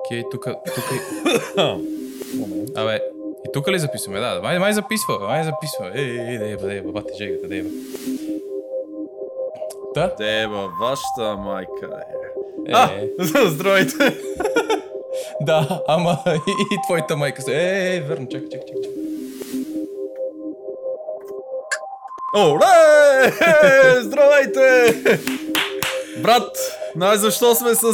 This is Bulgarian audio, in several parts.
Окей, тук, тук... Абе, и тук ли записваме? Да, май, май записва, май записва. Ей, ей, ей, да, еба, бате жегата, да, еба. Да? Деба, вашата майка. Е, А, здравейте. да, ама и, и твоята майка се. Е, е, верно, чакай, чакай, чакай. Оле! Е, Здравейте! Брат, знаеш защо сме с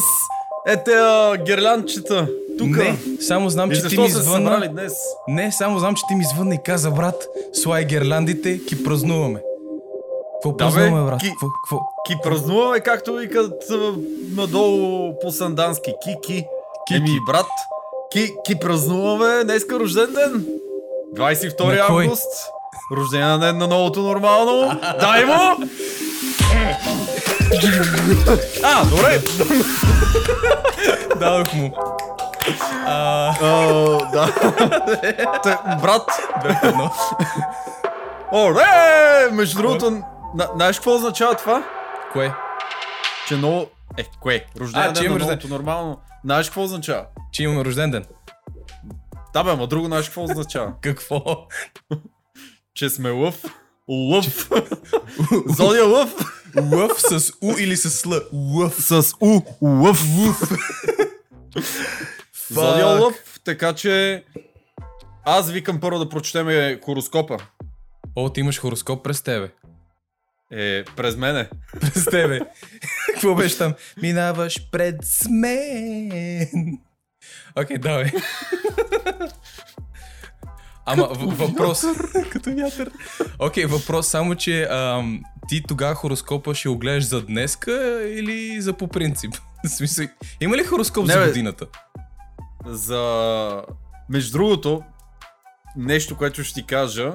ете гирлянчета? Тук. Не, само знам, И че ти ми звънна. днес? Не, само знам, че ти ми звънна и каза, брат, слай герландите, ги празнуваме. Какво Да, празнуваме, брат? ки- Какво? Ки празнуваме, както викат а, надолу по сандански. Ки, ки. Ки, Еми, ки. брат, ки, ки празнуваме днеска рожден ден. 22 На кой? август. Рожден ден на новото нормално. Дай му! А, добре. Дадох му. А, А, да. Та, брат, бях едно. Оре! Между другото, на- знаеш какво означава това? Кое? Че много... Е, кое? Рожден А, че ден на новото нормално. Знаеш какво означава? Че имаме рожден ден. Да бе, ама друго знаеш какво означава? Какво? Че сме лъв. Лъв. Зодия лъв. Лъв с У или с Сл? Лъв. С У. Лъв. Фак. лъв. Така че... Аз викам първо да прочетем хороскопа. О, ти имаш хороскоп през тебе. Е, през мене. През тебе. Какво беше там? Минаваш пред мен. Окей, давай. Ама в- въпрос. Като вятър. Окей, въпрос само, че ам, ти тогава хороскопа ще го гледаш за днеска или за по принцип? Смисъл, има ли хороскоп Не, за годината? за... Между другото, нещо, което ще ти кажа,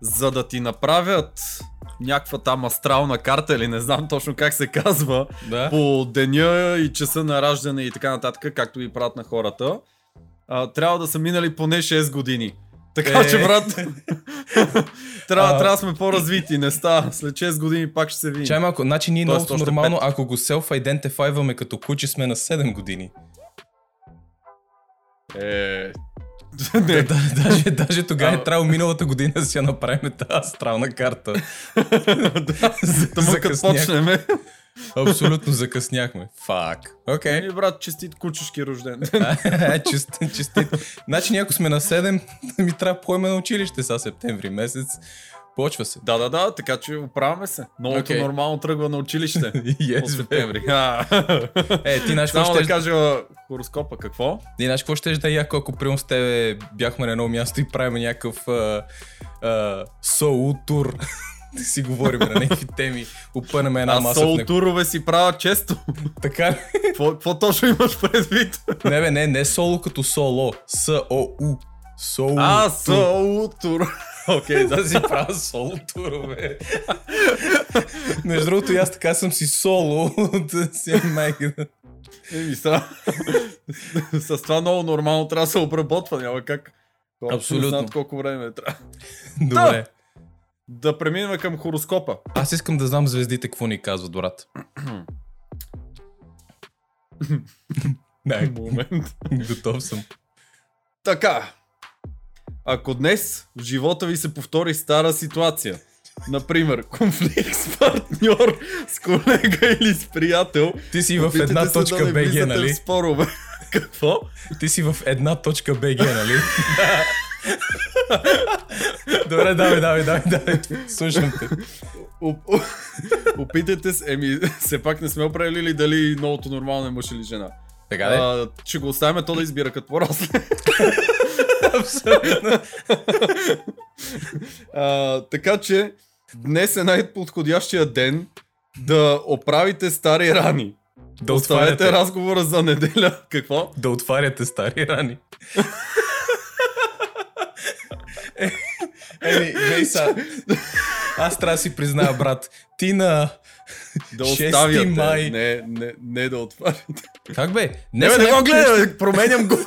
за да ти направят някаква там астрална карта или не знам точно как се казва, Да. по деня и часа на раждане и така нататък, както ги правят на хората, а, трябва да са минали поне 6 години. Така Е. че, брат, трябва, А. трябва да сме по-развити. Не става. След 6 години пак ще се видим. Чай малко, значи ние Тоест новото още нормално, пет. ако го self-identifyваме като куче, сме на 7 години. Е... Да, Не, да, даже, даже тогава е трябвало миналата година да си я направим тази астрална карта. За- Тъмън като закъснях. почнем. Абсолютно закъсняхме. Фак. Окей. Еми, брат, честит кучешки рожден. Честит, честит. Значи ако сме на 7, ми трябва поеме на училище са септември месец. Почва се. Да, да, да, така че оправяме се. Новото Окей. нормално тръгва на училище. Yes, От септември. Е, ти знаеш какво Само да ще... кажа хороскопа, какво? Ти знаеш какво ще да е яко, ако прием с тебе бяхме на едно място и правим някакъв а, а, соул тур. Да си говорим на някакви теми. Опънем една Аз маса. сол турове си правя често. Така ли? Какво, точно имаш предвид? Не бе, не, не соло като соло. С-О-У. Соул А, тур. сол тур. Окей, да. да си правя соло турове. Между другото, аз така съм си соло да си майка. Еми, са. С това много нормално трябва да се обработва, няма как. Абсолютно. Не знаят колко време трябва. Добре. Да преминем към хороскопа. Аз искам да знам звездите какво ни казват, брат. да, Момент. готов съм. Така. Ако днес в живота ви се повтори стара ситуация, например, конфликт с партньор, с колега или с приятел, Ти си в една точка да не влизате нали? спорове. Какво? Ти си в една точка БГ, нали? Добре, давай, давай, давай, давай. Слушам те. Опитайте се, еми, все пак не сме определили дали новото нормално е мъж или жена. Така де? А, ще го оставим то да избира като порасне. Абсолютно. А, така че, днес е най-подходящия ден да оправите стари рани. Да Оставете отваряте, разговора за неделя. Какво? да отваряте стари рани. Еми, глей са. Аз трябва да си призная, брат. Ти на... Да 6 оставяте. май. Не, не, не да отварите. Как бе? Не, са не го гледай, бе, променям го.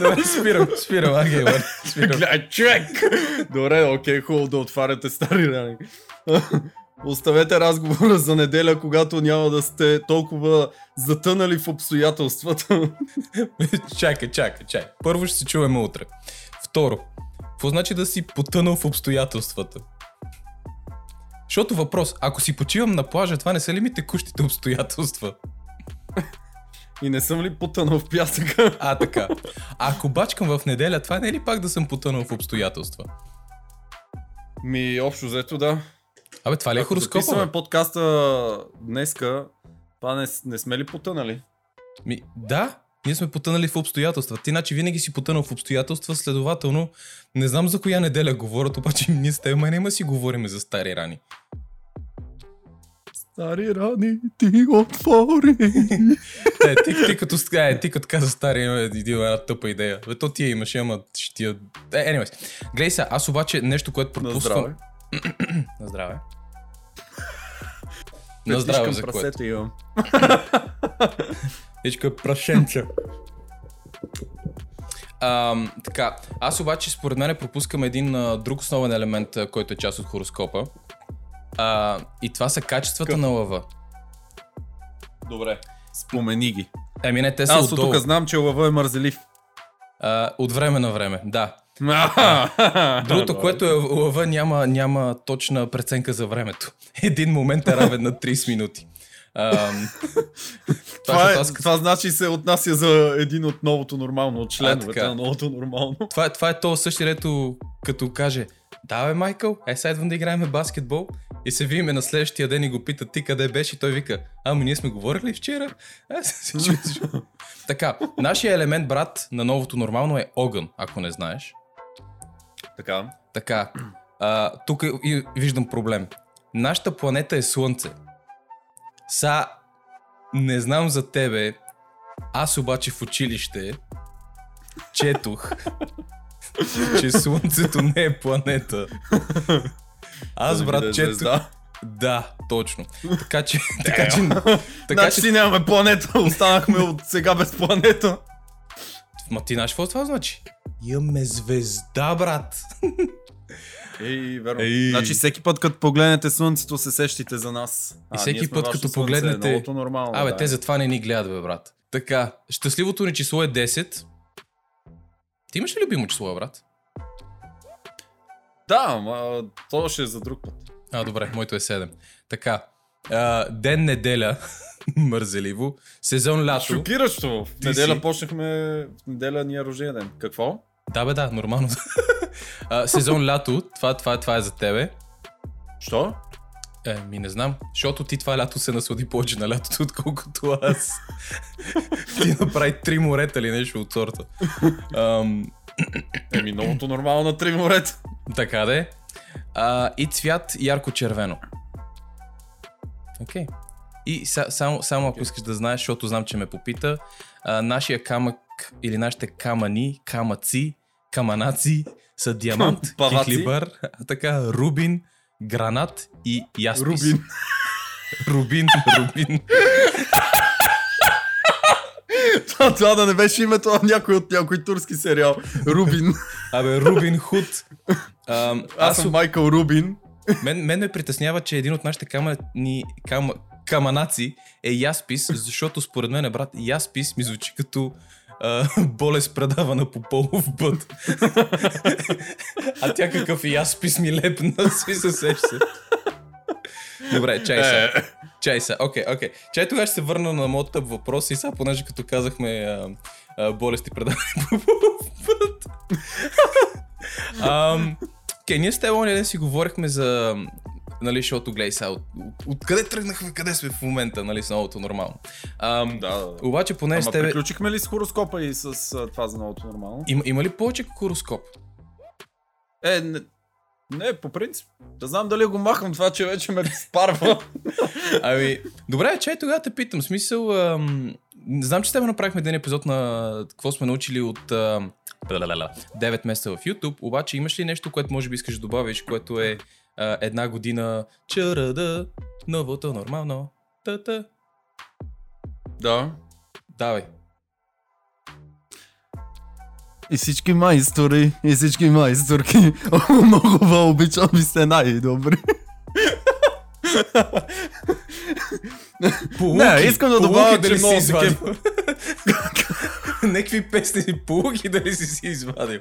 Добре, спирам, спирам, агей, спирам. Гледай, човек! Добре, окей, хубаво да отваряте стари рани. Оставете разговора за неделя, когато няма да сте толкова затънали в обстоятелствата. чакай, чакай, чакай. Първо ще се чуваме утре. Второ, какво значи да си потънал в обстоятелствата? Защото въпрос, ако си почивам на плажа, това не са ли ми текущите обстоятелства? И не съм ли потънал в пясъка? А, така. А ако бачкам в неделя, това не е ли пак да съм потънал в обстоятелства? Ми, общо взето да. Абе, това ли е хороскопа? записваме подкаста днеска, това не, не сме ли потънали? Ми, да, ние сме потънали в обстоятелства. Ти, значи, винаги си потънал в обстоятелства, следователно, не знам за коя неделя говорят, обаче ние с теб май няма си говорим за стари рани. Стари рани ти отвори. Е, ти, ти, като, е, ти като каза стари, има един една тъпа идея. Бе, то тия имаш, ама ще тия... Е, anyways. Гледай сега, аз обаче нещо, което На пропускам... здраве. На здраве. На здраве, за което. имам. Всичко е прашенче. Ам, така, аз обаче според мен пропускам един а, друг основен елемент, а, който е част от хороскопа. А, и това са качествата Какъв? на лъва. Добре. Спомени ги. Еми не, те са Аз отдолу. тук знам, че лъва е мързелив. А, от време на време, да. Другото, което е лъва, няма, няма точна преценка за времето. Един момент е равен на 30 минути. Ам, Това, е, аз като- това значи се отнася за един от новото нормално, от членовете така. на новото нормално. Това, е- това е то същия, дето като каже Да бе, Майкъл, е сега идвам да играем баскетбол и се видиме на следващия ден и го питат ти къде беше и той вика Ами ние сме говорили вчера? Чудя. така, нашия елемент, брат, на новото нормално е огън, ако не знаеш. Така. Така, а, тук и виждам проблем. Нашата планета е Слънце. Са, не знам за тебе, аз обаче в училище четох, че Слънцето не е планета. Аз, брат, видя четох... Да, точно. Така че... така че... така Значи че... си нямаме планета, останахме от сега без планета. Ма ти знаеш какво това значи? Имаме звезда, брат. Ей, верно. Ей. Значи всеки път, като погледнете слънцето, се сещите за нас. И всеки път, като слънце, погледнете- Новото нормално. Абе, да. те затова не ни гледат, бе, брат. Така, щастливото ни число е 10. Ти имаш ли любимо число, брат? Да, ама то ще е за друг път. А, добре, моето е 7. Така, а, ден неделя, мързеливо, сезон лято. Шокиращо. В Ти неделя си. почнахме, в неделя ни е рожден ден. Какво? Да, бе, да, нормално. а, сезон лято, това, това, това е за тебе. Що? Е, ми не знам, защото ти това лято се наслади повече на лятото, отколкото аз. ти направи три морета или нещо от сорта. Ам, Еми, новото нормално на три морета. Така да е. А, и цвят ярко-червено. Окей. Okay. И са, само, само ако искаш да знаеш, защото знам, че ме попита, а, нашия камък или нашите камъни, камъци, каманаци са диамант, кихлибър, а така, рубин, гранат и яспис. Рубин. Рубин, рубин. това, това да не беше името на някой от някой турски сериал. Рубин. Абе, Рубин Худ. Ам, Аз съм Майкъл Рубин. Мен, мен ме притеснява, че един от нашите камъни, кам, каманаци е Яспис, защото според мен, брат, Яспис ми звучи като а, болест предавана по полов път. а тя какъв Яспис ми лепна, си се сеща. Добре, чай се. Е, Чай се, окей, окей. Чай тогава ще се върна на моят тъп въпрос и сега, понеже като казахме а, а, болести предавани по полов път. Окей, ние с теб ден си говорихме за... Нали, защото гледай сега, от, от, откъде тръгнахме, къде сме в момента, нали, с новото нормално. Ам, да, да. Обаче, поне с Ама тебе... приключихме ли с хороскопа и с а, това за новото нормално? Има, има ли повече хороскоп? Е, не, не, по принцип. Да знам дали го махам това, че вече ме спарва. Ами, добре, чай тогава те питам. Смисъл, ам, знам, че с теб направихме един епизод на какво сме научили от ам, ла-ла-ла-ла, 9 месеца в YouTube, обаче имаш ли нещо, което може би искаш да добавиш, което е а, една година чарада, новото нормално, та-та. да. Давай. И всички майстори, и всички майсторки, много ви обичам и сте най-добри. Полуки, Не, искам да добавя, дали че си много извадил. Некви песни полуки дали си си извадил.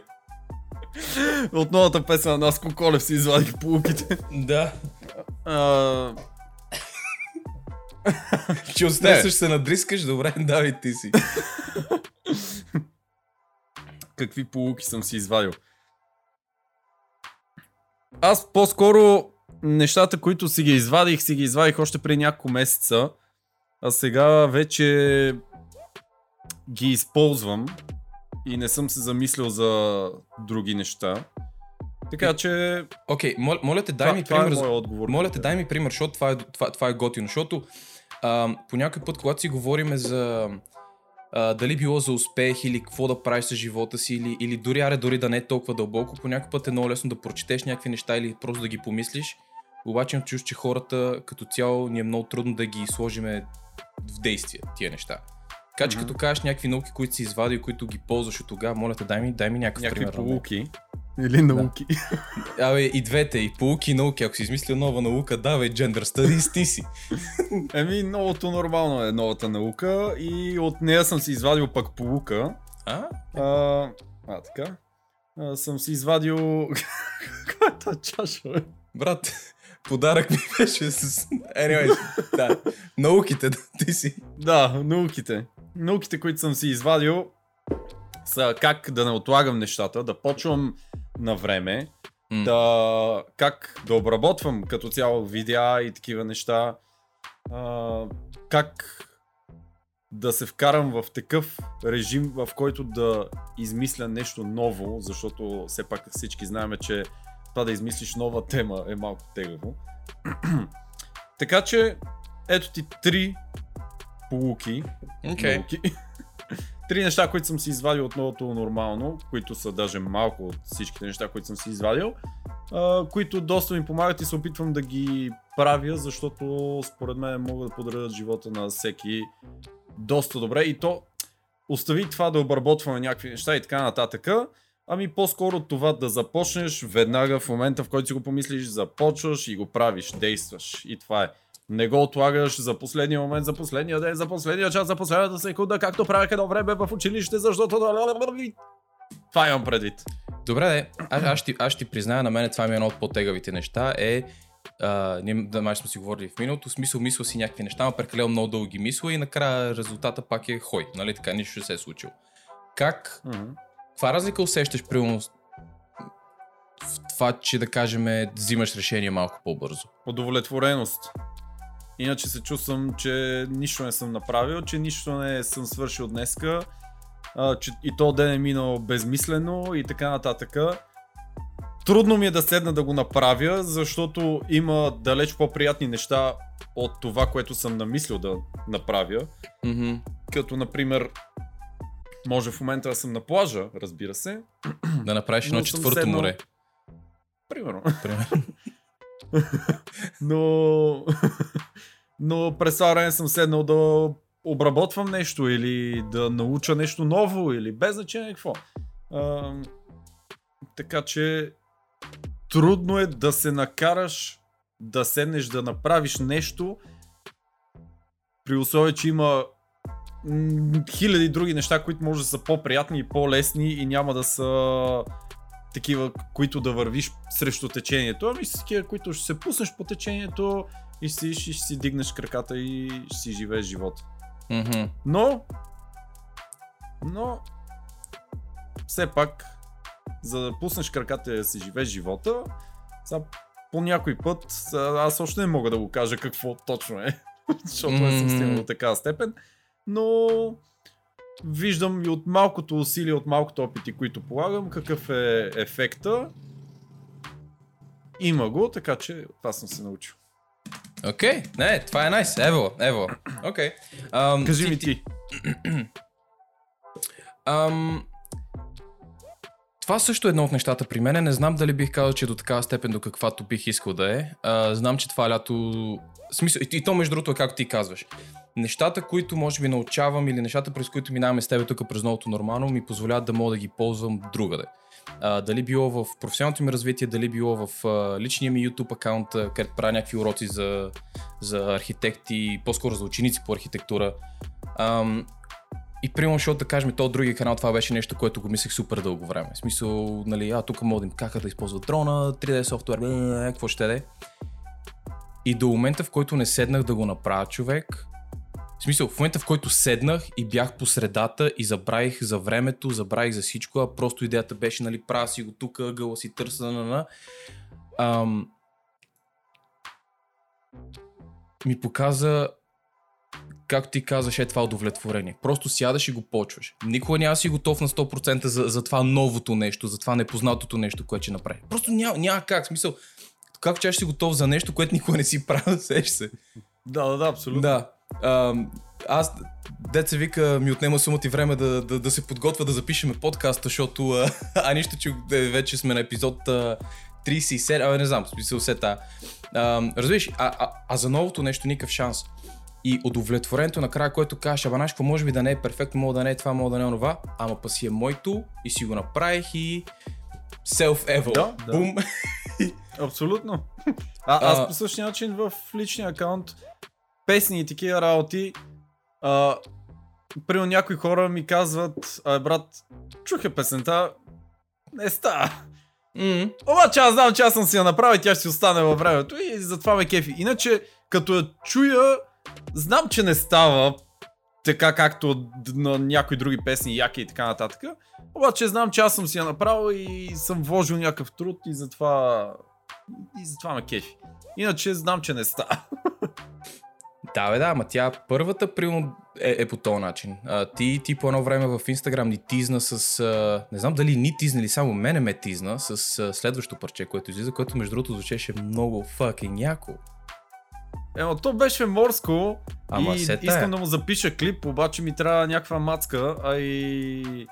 От новата песен на Наско Колев си извадих полуките. Да. А, Че отстесваш се надрискаш, добре, давай ти си. какви полуки съм си извадил. Аз по-скоро нещата, които си ги извадих, си ги извадих още преди няколко месеца, а сега вече ги използвам и не съм се замислил за други неща. Така че, Окей, мол, моля те, дай това, ми това е пример. за- моят отговор. Моля те, дай ми пример, защото това е, това, това е готино. Защото а, по някой път, когато си говорим за а, дали било за успех или какво да правиш с живота си, или, или дори, аре, дори да не е толкова дълбоко, по някой път е много лесно да прочетеш някакви неща или просто да ги помислиш. Обаче чувство, че хората като цяло ни е много трудно да ги сложиме в действие, тия неща. Така че като кажеш някакви науки, които си извадил, които ги ползваш от тогава, моля те, дай ми, дай ми някакъв Някакви пример. полуки. Или науки. Абе, и двете, и полуки, и науки. Ако си измислил нова наука, давай, gender studies, ти си. Еми, новото нормално е новата наука и от нея съм си извадил пък полука. А? А, а така. А, съм си извадил... Каква е тази чаша, бе? Брат, подарък ми беше с... Anyway, да. Науките, да, ти си. Да, науките. Науките, които съм си извадил са как да не отлагам нещата, да почвам на време, М. да как да обработвам като цяло видеа и такива неща, а, как да се вкарам в такъв режим, в който да измисля нещо ново, защото все пак всички знаем, че това да измислиш нова тема е малко тегаво. така че, ето ти три полуки, Окей. науки. Три неща, които съм си извадил от новото нормално, които са даже малко от всичките неща, които съм си извадил, а, които доста ми помагат и се опитвам да ги правя, защото според мен могат да подредят живота на всеки доста добре. И то остави това да обработваме някакви неща и така нататък. Ами по-скоро това да започнеш веднага в момента, в който си го помислиш, започваш и го правиш, действаш. И това е. Не го отлагаш за последния момент, за последния ден, за последния час, за последната секунда, както правях едно време в училище, защото... Това имам предвид. Добре, де. Аз, аз, ще, аз ще призная, на мен това ми е едно от по-тегавите неща. Е, а, ние да, май сме си говорили в миналото, смисъл мисля си някакви неща, но прекалено много дълги мисля и накрая резултата пак е хой. Нали така, нищо не се е случило. Как каква разлика усещаш при в това, че да кажем, взимаш решение малко по-бързо? Удовлетвореност. Иначе се чувствам, че нищо не съм направил, че нищо не съм свършил днеска, а, че и то ден е минал безмислено и така нататък. Трудно ми е да седна да го направя, защото има далеч по-приятни неща от това, което съм намислил да направя. Mm-hmm. Като, например, може в момента да съм на плажа, разбира се. Да направиш едно четвърто седнал- море. Примерно. Примерно. Но, но през това време съм седнал да обработвам нещо или да науча нещо ново или без значение какво. А, така че трудно е да се накараш да седнеш да направиш нещо при условие, че има хиляди други неща, които може да са по-приятни и по-лесни и няма да са такива, които да вървиш срещу течението, ами са такива, които ще се пуснеш по течението и ще, си- ще си дигнеш краката и ще си живееш живота. Мгм. Но, но, все пак, за да пуснеш краката и да си живееш живота, сега, по някой път, аз още не мога да го кажа какво точно е, защото не съм стигнал до такава степен, но виждам и от малкото усилие, от малкото опити, които полагам, какъв е ефекта. Има го, така че това съм се научил. Окей, не, това е найс. Ево, ево. Окей. Кажи ми ти. Ам... Това също е едно от нещата при мен. Не знам дали бих казал, че до такава степен, до каквато бих искал да е. А, знам, че това лято смисъл, и, и то между другото е както ти казваш. Нещата, които може би научавам или нещата, през които минаваме с теб тук през новото нормално, ми позволяват да мога да ги ползвам другаде. А, дали било в професионалното ми развитие, дали било в а, личния ми YouTube акаунт, където правя някакви уроци за, за архитекти, по-скоро за ученици по архитектура. Ам, и примерно, защото да кажем, то другия канал, това беше нещо, което го мислех супер дълго време. В смисъл, нали, а тук мога как да използват дрона, 3D софтуер, какво ще да е. И до момента, в който не седнах да го направя човек, в смисъл, в момента в който седнах и бях по средата и забравих за времето, забравих за всичко, а просто идеята беше, нали, правя си го тук, ъгъла си търса, на, на, ам, ми показа както ти казваш, е това удовлетворение. Просто сядаш и го почваш. Никога няма си готов на 100% за, за това новото нещо, за това непознатото нещо, което ще направи. Просто няма, няма как. Смисъл, как чаш си готов за нещо, което никога не си правил, сеш се. Да, да, да, абсолютно. Да. А, аз, деца вика, ми отнема сумата и време да, да, да се подготвя да запишеме подкаста, защото а, а нищо, че вече сме на епизод а, 37, а не знам, смисъл се та. Разбираш, а, а, а за новото нещо никакъв шанс. И удовлетворението накрая, което кажеш, ама какво може би да не е перфектно, мога да не е това, мога да не е това, ама па си е моето и си го направих и self-eval. Да, да. Бум. Абсолютно. А, аз А. по същия начин в личния акаунт песни и такива работи а, Примерно някои хора ми казват, а брат, чух я песента, не става. М, Обаче аз знам, че аз съм си я направил и тя ще остане във времето и затова ме кефи. Иначе, като я чуя, знам, че не става така както на някои други песни, яки и така нататък. Обаче знам, че аз съм си я направил и съм вложил някакъв труд и затова, и затова ме кефи. Иначе знам, че не става. Да, бе, да, ама тя първата примерно е, е по този начин. А, ти, ти по едно време в Инстаграм ни тизна с... А, не знам дали ни тизна или само мене ме тизна с а, следващо парче, което излиза, което между другото звучеше много fucking яко. Ема, то беше морско Ама и се тая. искам да му запиша клип, обаче ми трябва някаква мацка, а и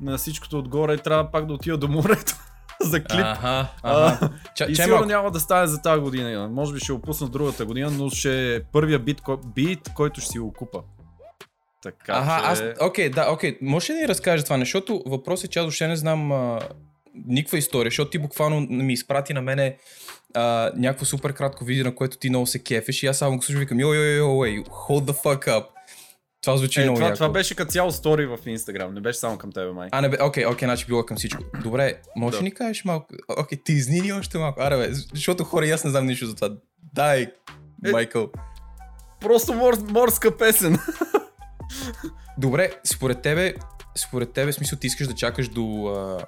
на всичкото отгоре трябва пак да отида до морето за клип. Ага, А, ага. Ча, и сигурно малко. няма да стане за тази година. Може би ще го пусна другата година, но ще е първия бит, кой, бит който ще си го купа. Така Ага, аз, че... окей, да, окей. Може ли да ни разкажеш това нещо? Защото въпросът е, че аз въобще не знам а, никаква история, защото ти буквално ми изпрати на мене а, някакво супер кратко видео, на което ти много се кефиш и аз само го слушам и викам, йо, йо, йо, wait, hold the fuck up. Това звучи Е, много това, яко. това беше като цяло стори в Инстаграм, не беше само към тебе, май. А, не бе, окей, окей, значи било към всичко. Добре, може Да. ли ни кажеш малко? Окей, ти изни ни още малко. Аре, бе, защото хора, аз не знам нищо за това. Дай, Е. Майкъл. Просто мор, морска песен. Добре, според тебе, според тебе, смисъл, ти искаш да чакаш до, а,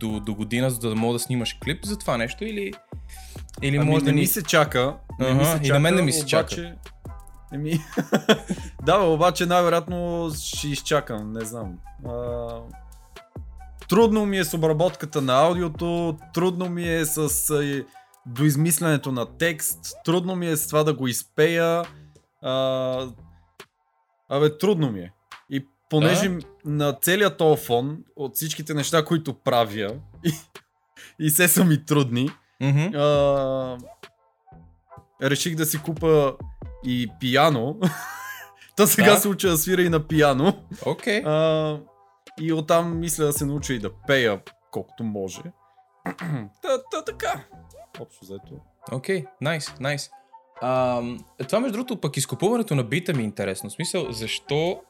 до, до година, за да мога да снимаш клип за това нещо или, или Ами може не да ми ни... се чака. Не Ага, ми се и чака, на мен не ми се обаче... Еми... да, бе, обаче най-вероятно ще изчакам, не знам. А... Трудно ми е с обработката на аудиото, трудно ми е с доизмислянето на текст, трудно ми е с това да го изпея. А... Абе, трудно ми е. Понеже Да? на целият този фон, от всичките неща, които правя, и, и се са ми трудни, Мгм. а, реших да си купа и пияно. Та сега Да. се уча да свира и на пияно. А, и оттам мисля да се науча и да пея колкото може. та, та така. Общо взето. Окей, найс, найс. Ам, Това между другото пък изкупуването на бита ми е интересно. В смисъл, защо...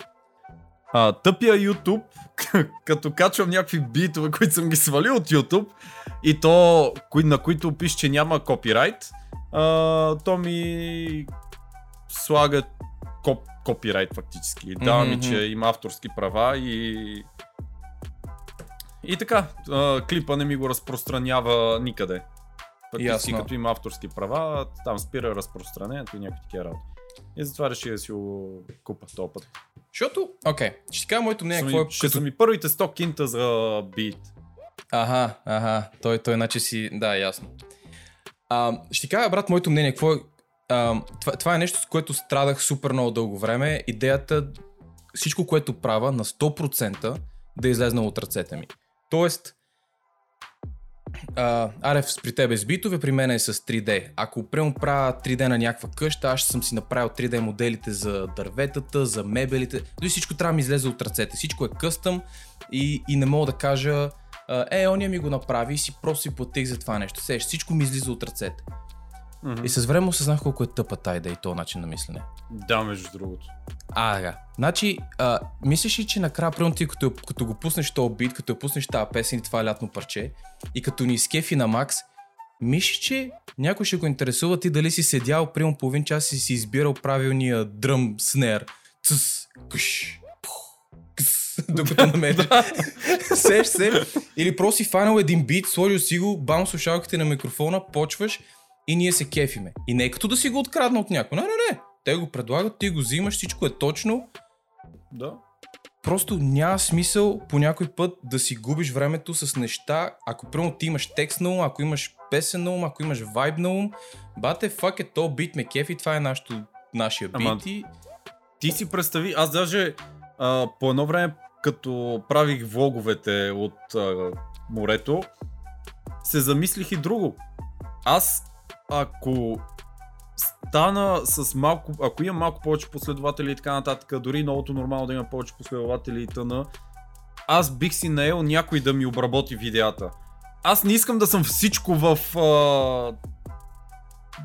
А, тъпия YouTube, като качвам някакви битове, които съм ги свалил от YouTube, и то, кои, на които пише, че няма копирайт, а, то ми слага коп, копирайт фактически. Дава ми, че има авторски права и... И така, а, клипа не ми го разпространява никъде. Фактически Ясно. като има авторски права, там спира разпространението и някакви такива работи. И затова реших да си го купа този път. Защото, окей, ще ти кажа моето мнение, какво е ще като... са ми първите 100 кинта за бит. Ага, ага, той, той иначе си... Да, ясно. А, ще ти кажа, брат, моето мнение, какво е... А, това, това е нещо, с което страдах супер много дълго време. Идеята, всичко, което правя, на 100% да е излезнало от ръцете ми. Тоест, а, Арев при тебе с битове, при мен е с 3D. Ако прямо правя 3D на някаква къща, аз съм си направил 3D моделите за дърветата, за мебелите. Дори всичко трябва да ми излезе от ръцете. Всичко е къстъм и, и не мога да кажа е, ония ми го направи и си просто си платих за това нещо. Сеш, всичко ми излиза от ръцете. Mm-hmm. И с време осъзнах колко е тъпа тая да и то начин на мислене. Да, между другото. А, да. Значи, а, мислиш ли, че накрая, примерно ти като, като го пуснеш този бит, като я пуснеш тази песен и това лятно парче, и като ни скефи на Макс, мислиш, че някой ще го интересува ти дали си седял примерно половин час и си избирал правилния дръм снер. Цъс, къс, докато намериш. Сеш се. Или просто си фанал един бит, сложил си го, бам слушалките на микрофона, почваш и ние се кефиме. И не е като да си го открадна от някой. Не, не, не. Те го предлагат, ти го взимаш, всичко е точно. Да. Просто няма смисъл по някой път да си губиш времето с неща, ако примерно ти имаш текст на ум, ако имаш песен на ум, ако имаш вайб на ум, бате, фак е то бит ме кефи, това е нашото, нашия бит Ама, и... Ти си представи, аз даже а, по едно време, като правих влоговете от а, морето, се замислих и друго. Аз, ако стана с малко, ако има малко повече последователи и така нататък, дори новото нормално да има повече последователи и тъна, аз бих си наел някой да ми обработи видеята. Аз не искам да съм всичко в... А...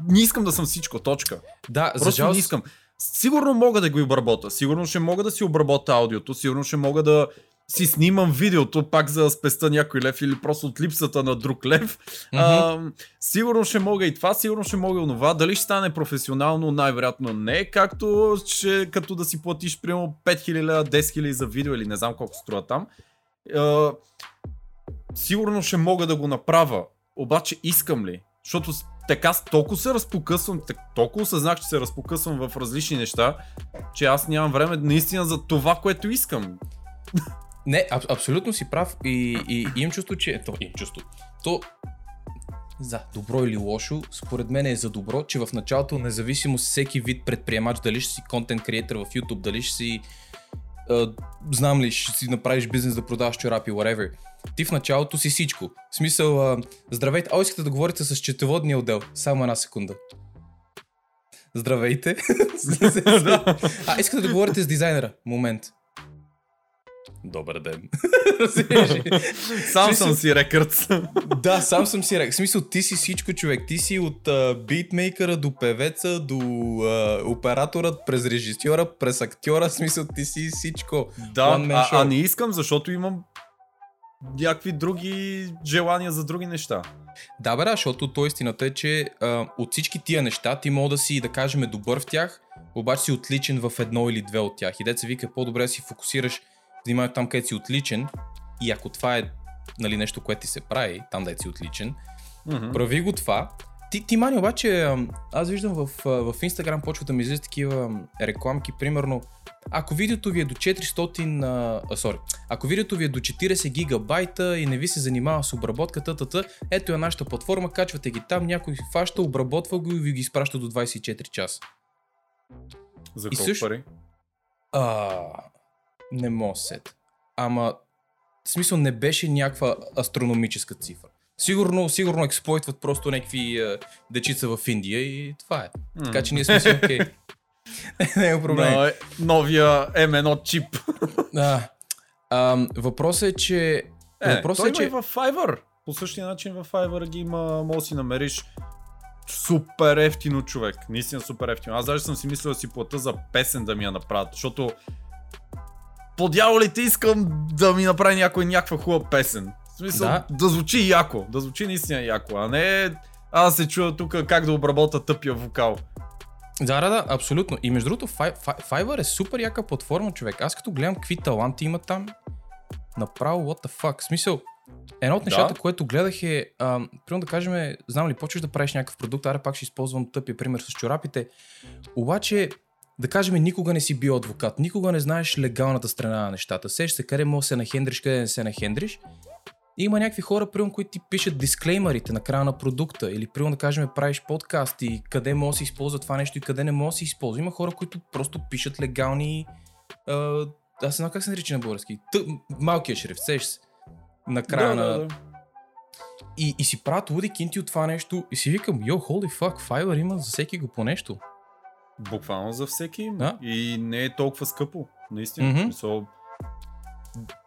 Не искам да съм всичко, точка. Да, Просто жалост... не искам. Сигурно мога да го обработа, сигурно ще мога да си обработа аудиото, сигурно ще мога да си снимам видеото пак за да спеста някой лев или просто от липсата на друг лев. Mm-hmm. А, сигурно ще мога и това, сигурно ще мога и това. Дали ще стане професионално, най-вероятно не, както ще, като да си платиш примерно 5000, 10 000 за видео или не знам колко струва там. А, сигурно ще мога да го направя, обаче искам ли? Защото така толкова се разпокъсвам, толкова съзнах, че се разпокъсвам в различни неща, че аз нямам време наистина за това, което искам. Не, аб- абсолютно си прав и, и, и имам чувство, че... То, имам чувство. То, за добро или лошо, според мен е за добро, че в началото, независимо всеки вид предприемач, дали ще си контент креатор в YouTube, дали ще си Uh, знам ли, ще си направиш бизнес да продаваш чорапи, whatever. Ти в началото си всичко. В смисъл, uh, здравейте, а искате да говорите с четоводния отдел. Само една секунда. Здравейте. а, искате да говорите с дизайнера. Момент. Добър ден. сам съм си рекърд. да, сам съм си рекърд. В смисъл, ти си всичко човек. Ти си от uh, битмейкъра до певеца, до uh, операторът, през режисьора, през актьора. В смисъл, ти си всичко. Да, а, а не искам, защото имам някакви други желания за други неща. Да, бе, защото то истината е, че а, от всички тия неща ти мога да си, да кажем, добър в тях, обаче си отличен в едно или две от тях. И деца вика, по-добре да си фокусираш внимавай там, където си отличен и ако това е нали, нещо, което ти се прави, там да си отличен, mm-hmm. прави го това. Ти, ти Мани, обаче, аз виждам в, в Instagram почва да ми излизат такива рекламки, примерно, ако видеото ви е до 400, а, sorry, ако видеото ви е до 40 гигабайта и не ви се занимава с обработката, тата, ето е нашата платформа, качвате ги там, някой фаща, обработва го и ви ги изпраща до 24 часа. За колко също... пари? А, не мога сет. Ама, в смисъл не беше някаква астрономическа цифра. Сигурно, сигурно експлойтват просто някакви е, дечица в Индия и това е. Mm. Така че ние сме си окей. Okay. не е проблем. No, новия M1 чип. да. А, въпросът е, че... Е, въпросът е, че... в Fiverr. По същия начин в Fiverr ги има, може да си намериш супер ефтино човек. Наистина супер ефтино. Аз даже съм си мислил да си плата за песен да ми я направят, защото по дяволите искам да ми направи някой някаква хубава песен. В смисъл, да. да звучи яко, да звучи наистина яко, а не аз се чуя тук как да обработа тъпия вокал. Да, да, да, абсолютно. И между другото, Fiverr е супер яка платформа, човек. Аз като гледам какви таланти има там, направо what the fuck. В смисъл, едно от нещата, да. което гледах е, примерно да кажем, знам ли, почваш да правиш някакъв продукт, аре пак ще използвам тъпия пример с чорапите, обаче да кажем, никога не си бил адвокат, никога не знаеш легалната страна на нещата. Сеш се къде може да се нахендриш, къде не се нахендриш. И има някакви хора, примерно, които ти пишат дисклеймерите на края на продукта или примерно да кажем правиш подкаст и къде може да се използва това нещо и къде не може да се използва. Има хора, които просто пишат легални... А, аз знам как се нарича на български. Т- малкия шрифт, сеш се. На края да, на... Да, да. и, и си правят луди кинти от това нещо и си викам, йо, holy fuck, Fiverr има за всеки го по нещо. Буквално за всеки. Да. И не е толкова скъпо. Наистина. Mm-hmm.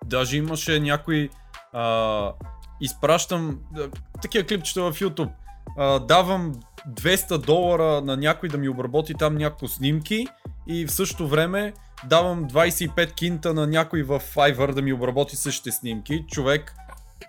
Даже имаше някой... А, изпращам а, такива клипчета в YouTube. А, давам 200 долара на някой да ми обработи там някакво снимки и в същото време давам 25 кинта на някой в Fiverr да ми обработи същите снимки. Човек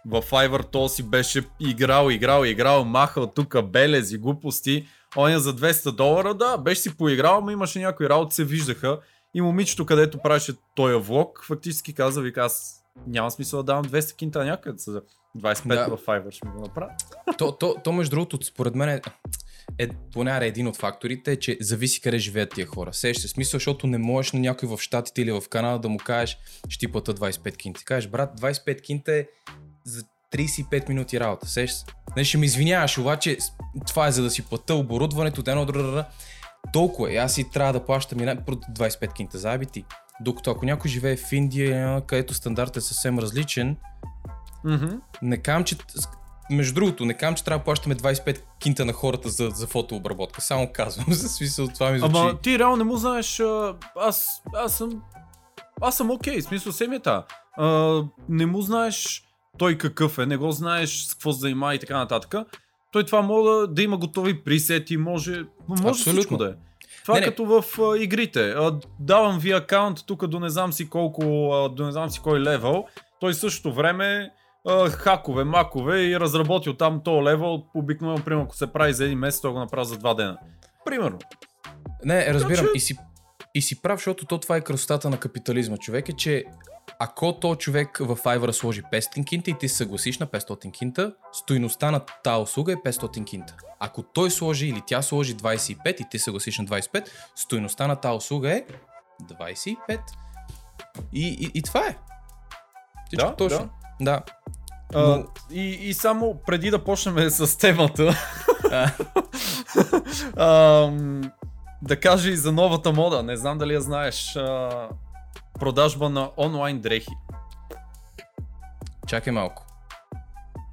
в Fiverr то си беше играл, играл, играл, махал тук белези, глупости. Оня за 200 долара, да, беше си поиграл, но имаше някои работи, се виждаха. И момичето, където правеше този влог, фактически каза, вика, аз няма смисъл да давам 200 кинта някъде за 25 Да. в Fiverr ще ми го направя. То, то, то между другото, според мен е, е поне един от факторите, е, че зависи къде живеят тия хора. Сеш се смисъл, защото не можеш на някой в Штатите или в Канада да му кажеш, ще ти плата 25 кинта. Ти кажеш, брат, 25 кинта е за 35 минути работа. Сеш се. Не ще ми извиняваш, обаче това е за да си плата оборудването, едно дрррра. Толкова е. Аз си трябва да плащам и най- просто 25 кинта за ти. Докато ако някой живее в Индия, където стандартът е съвсем различен, Mm-hmm. не кам, че... Между другото, не кам, че трябва да плащаме 25 кинта на хората за, за фотообработка. Само казвам, за смисъл това ми звучи. Ама ти реално не му знаеш, а, аз, аз съм, аз съм окей, в смисъл семията. А, не му знаеш той какъв е, не го знаеш с какво занимава и така нататък. Той това може да, има готови пресети, може, може Абсолютно. всичко да е. Това Не, е не. като в а, игрите. А, давам ви акаунт тук до не знам си колко, а, до не знам си кой левел. Той същото време а, хакове, макове и разработил там този левел. Обикновено, примерно, ако се прави за един месец, той го направи за два дена. Примерно. Не, разбирам. че- И, си, и си прав, защото то това е красотата на капитализма. Човек е, че ако то човек в Fiverr сложи 500 кинта и ти се съгласиш на 500 кинта, стоиността на тази услуга е 500 кинта. Ако той сложи или тя сложи 25 и ти се съгласиш на 25, стоиността на тази услуга е 25. И, и, и това е. Всичко Да, точно. Да. А, Но- и, и само преди да почнем с темата, А, да кажа и за новата мода. Не знам дали я знаеш. А, продажба на онлайн дрехи. чакай малко.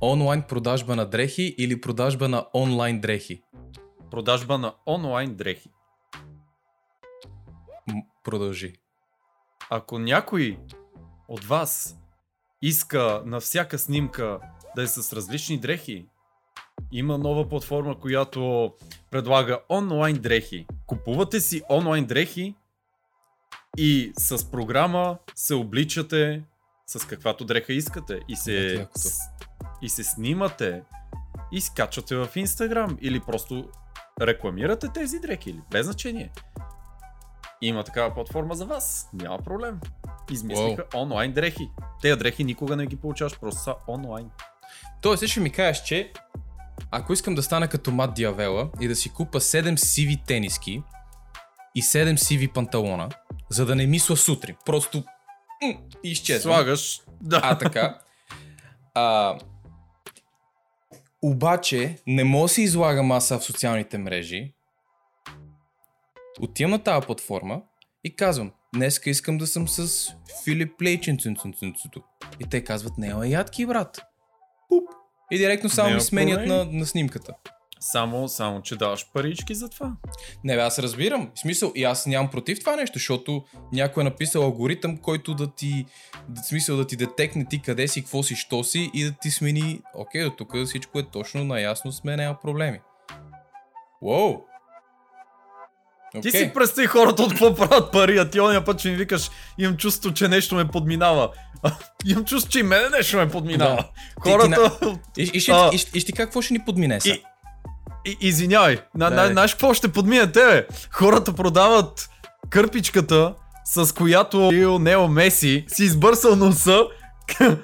Онлайн продажба на дрехи или продажба на онлайн дрехи? Продажба на онлайн дрехи. М- продължи. Ако някой от вас иска на всяка снимка да е с различни дрехи, има нова платформа, която предлага онлайн дрехи. Купувате си онлайн дрехи и с програма се обличате с каквато дреха искате и се, с- и се снимате и скачате в Инстаграм или просто рекламирате тези дрехи или без значение. Има такава платформа за вас. Няма проблем. Измислиха онлайн дрехи. Те дрехи никога не ги получаваш, просто са онлайн. Тоест, ще ми кажеш, че ако искам да стана като Мат Диавела и да си купа 7 сиви тениски и 7 сиви панталона, за да не мисля сутрин, просто м- изчезвам. Слагаш. Да. А, така. А, обаче, не мога да се излагам аз в социалните мрежи. Отивам на тази платформа и казвам, днеска искам да съм с Филип Лейченценценценцето. И те казват, не, ядки, брат. Пуп. И директно само ми сменят на, на снимката. Само, само, че даваш парички за това. Не, бе, аз разбирам. В смисъл, и аз нямам против това нещо, защото някой е написал алгоритъм, който да ти, да, в смисъл да ти детекне ти къде си, какво си, що си и да ти смени, окей, до тук всичко е точно наясно с мен, няма проблеми. Уоу! Ти Окей. си представи хората от какво правят пари, а ти ония път, че ми викаш, имам чувство, че нещо ме подминава. имам чувство, че и мене нещо ме подминава. Да. Хората... И, и, ще, А. и, ще- и, ще ти какво ще ни подмине са? И, и, извинявай, на, на, знаеш какво ще подмине тебе? Хората продават кърпичката, с която Нео Меси си избърсал носа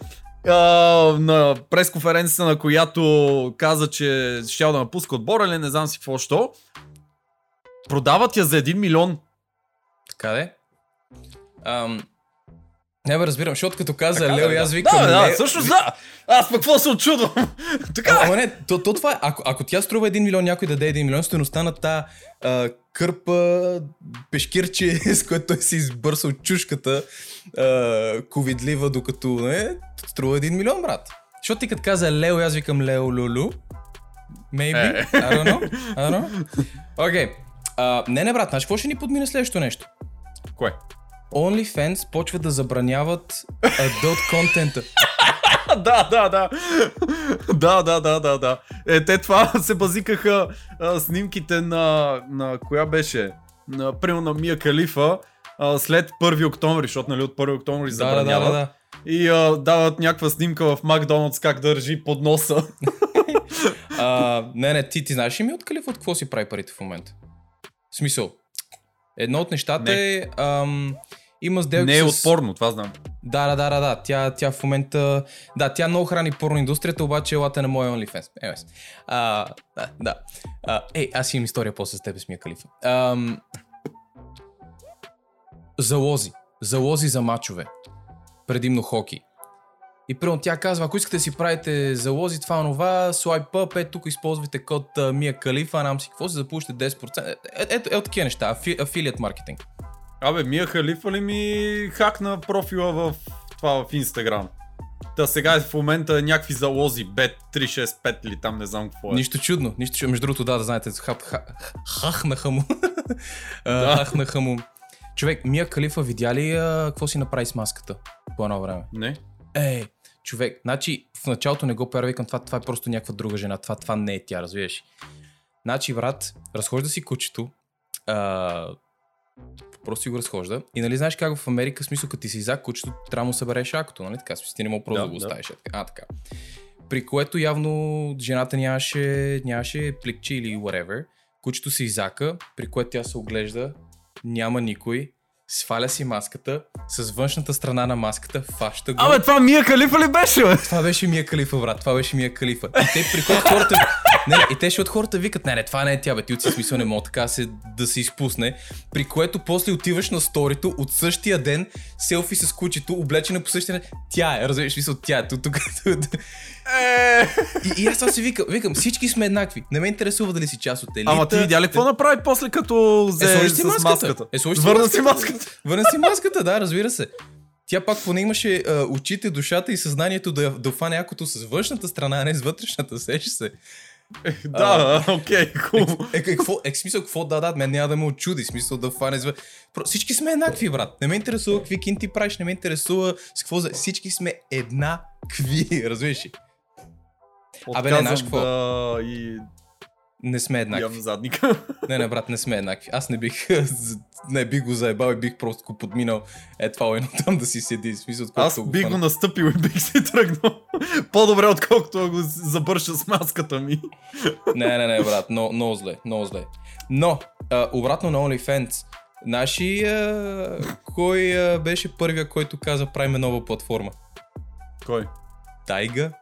на пресконференцията, на която каза, че ще да напуска отбора или не знам си какво що. Продават я за 1 милион. Така де? Ам... Не бе, разбирам, защото като каза Така, Лео, да, аз да. викам Да, да, Лео- всъщност да. Аз пък какво се очудвам? така ама не, то, то това е. Ако, ако тя струва 1 милион, някой даде 1 милион, стоеността на та а, кърпа, пешкирче, с което той си избърсал чушката, а, ковидлива, докато не, струва 1 милион, брат. Защото ти като каза Лео, аз викам Лео Лулу. Maybe. Е. I don't know. I don't know. Окей. Okay. не, не, брат, знаеш какво ще ни подмине следващото нещо? Кое? OnlyFans почва да забраняват adult контента. да, да, да. да, да, да, да, да. Е, те това се базикаха а, снимките на, на коя беше? На, примерно на Мия Калифа а, след 1 октомври, защото нали от 1 октомври да, да, да, забраняват. да, да. И а, дават някаква снимка в Макдоналдс как държи под носа. А, не, не, ти, ти знаеш ли ми от Калиф от какво си прави парите в момента? В смисъл, едно от нещата Не. е... Ам, има сделки Не е с... от порно, това знам. Да, да, да, да, да. Тя, тя в момента... Да, тя много храни порно индустрията, обаче елате на моя OnlyFans. А, да, да. А, ей, аз имам история после с теб с Мия Калифа. Ам, залози. Залози за мачове. Предимно хоки. И примерно тя казва, ако искате да си правите залози, това онова, слайп up, е тук използвайте код Мия Калифа, нам си какво си, запушите 10%. Е, е, ето, ето такива неща, афи, афилият маркетинг. Абе, Мия Халифа ли ми хакна профила в това в Инстаграм? Та сега е в момента някакви залози, бет 365 или там не знам какво е. Нищо чудно, нищо чудно. Между другото, да, да знаете, хап, ха, хахнаха му. Да. Хахнаха му. Човек, Мия Калифа видя ли а, какво си направи с маската по едно време? Не? Ей, човек, значи в началото не го правя, викам, това, това е просто някаква друга жена, това, това не е тя, разбираш. Значи, брат, разхожда си кучето, а, просто си го разхожда. И нали знаеш как в Америка, смисъл, като ти си за кучето, трябва да му събереш акото, нали така? Смисъл, ти не мога просто да, Да, го да. оставиш. е така. А, така. При което явно жената нямаше, нямаше пликче или whatever. Кучето се изака, при което тя се оглежда, няма никой, сваля си маската, с външната страна на маската, фаща го. Абе, това Мия Халифа ли беше, бе? Това беше Мия Калифа, брат. Това беше Мия Калифа. И те, при хората... Не, не, и те ще от хората викат, не, не, това не е тя, бе, ти от си смисъл не мога така се, да се изпусне. При което после отиваш на сторито от същия ден, селфи с кучето, облечена по същия ден. Тя е, разбираш, смисъл, тя е. Тук, тук, тук. Е, И, и аз това си викам, викам, всички сме еднакви. Не ме интересува дали си част от елита. Ама ти видя ли какво направи после като Е, взе сложи си маската. маската? Е, сложи Върна си маската. маската. Върна си маската, да, разбира се. Тя пак поне имаше а, очите, душата и съзнанието да, да фане якото с външната страна, а не с вътрешната, сеш се. Да, окей, хубаво. Е, какво, е, смисъл, какво да дадат, мен няма да ме очуди, смисъл да фане. Про- Всички сме еднакви, брат. Не ме интересува какви кин ти правиш, не ме интересува с какво за... Всички сме еднакви, разбираш ли? Абе, не, знаеш какво? Да, и Не сме еднакви. ям задника. Не, не, брат, не сме еднакви. Аз не бих, не бих го заебал и бих просто го подминал. Е, това едно там да си седи. Смисъл, Аз отколкото бих го фана. настъпил и бих си тръгнал. По-добре, отколкото го забърша с маската ми. Не, не, не, брат, но, много зле, много зле. Но, а, обратно на OnlyFans, Наши, а, кой а, беше първия, който каза правим нова платформа? Кой? Тайга?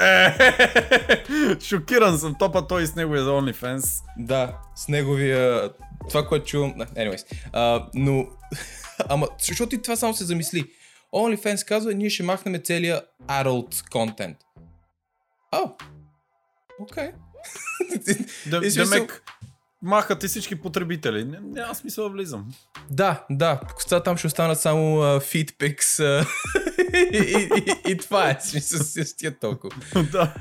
Е, Шокиран съм, топа той с неговия за OnlyFans. Да, с неговия... Това, което чувам... Anyways. А, но... Ама, защото и това само се замисли. OnlyFans казва, ние ще махнем целия adult контент. О, окей. Демек, махат и всички потребители. Ня- Няма смисъл да влизам. Да, да, сега там ще останат само uh, а, и, и, и, и, това е, смисъл с тия толкова. да.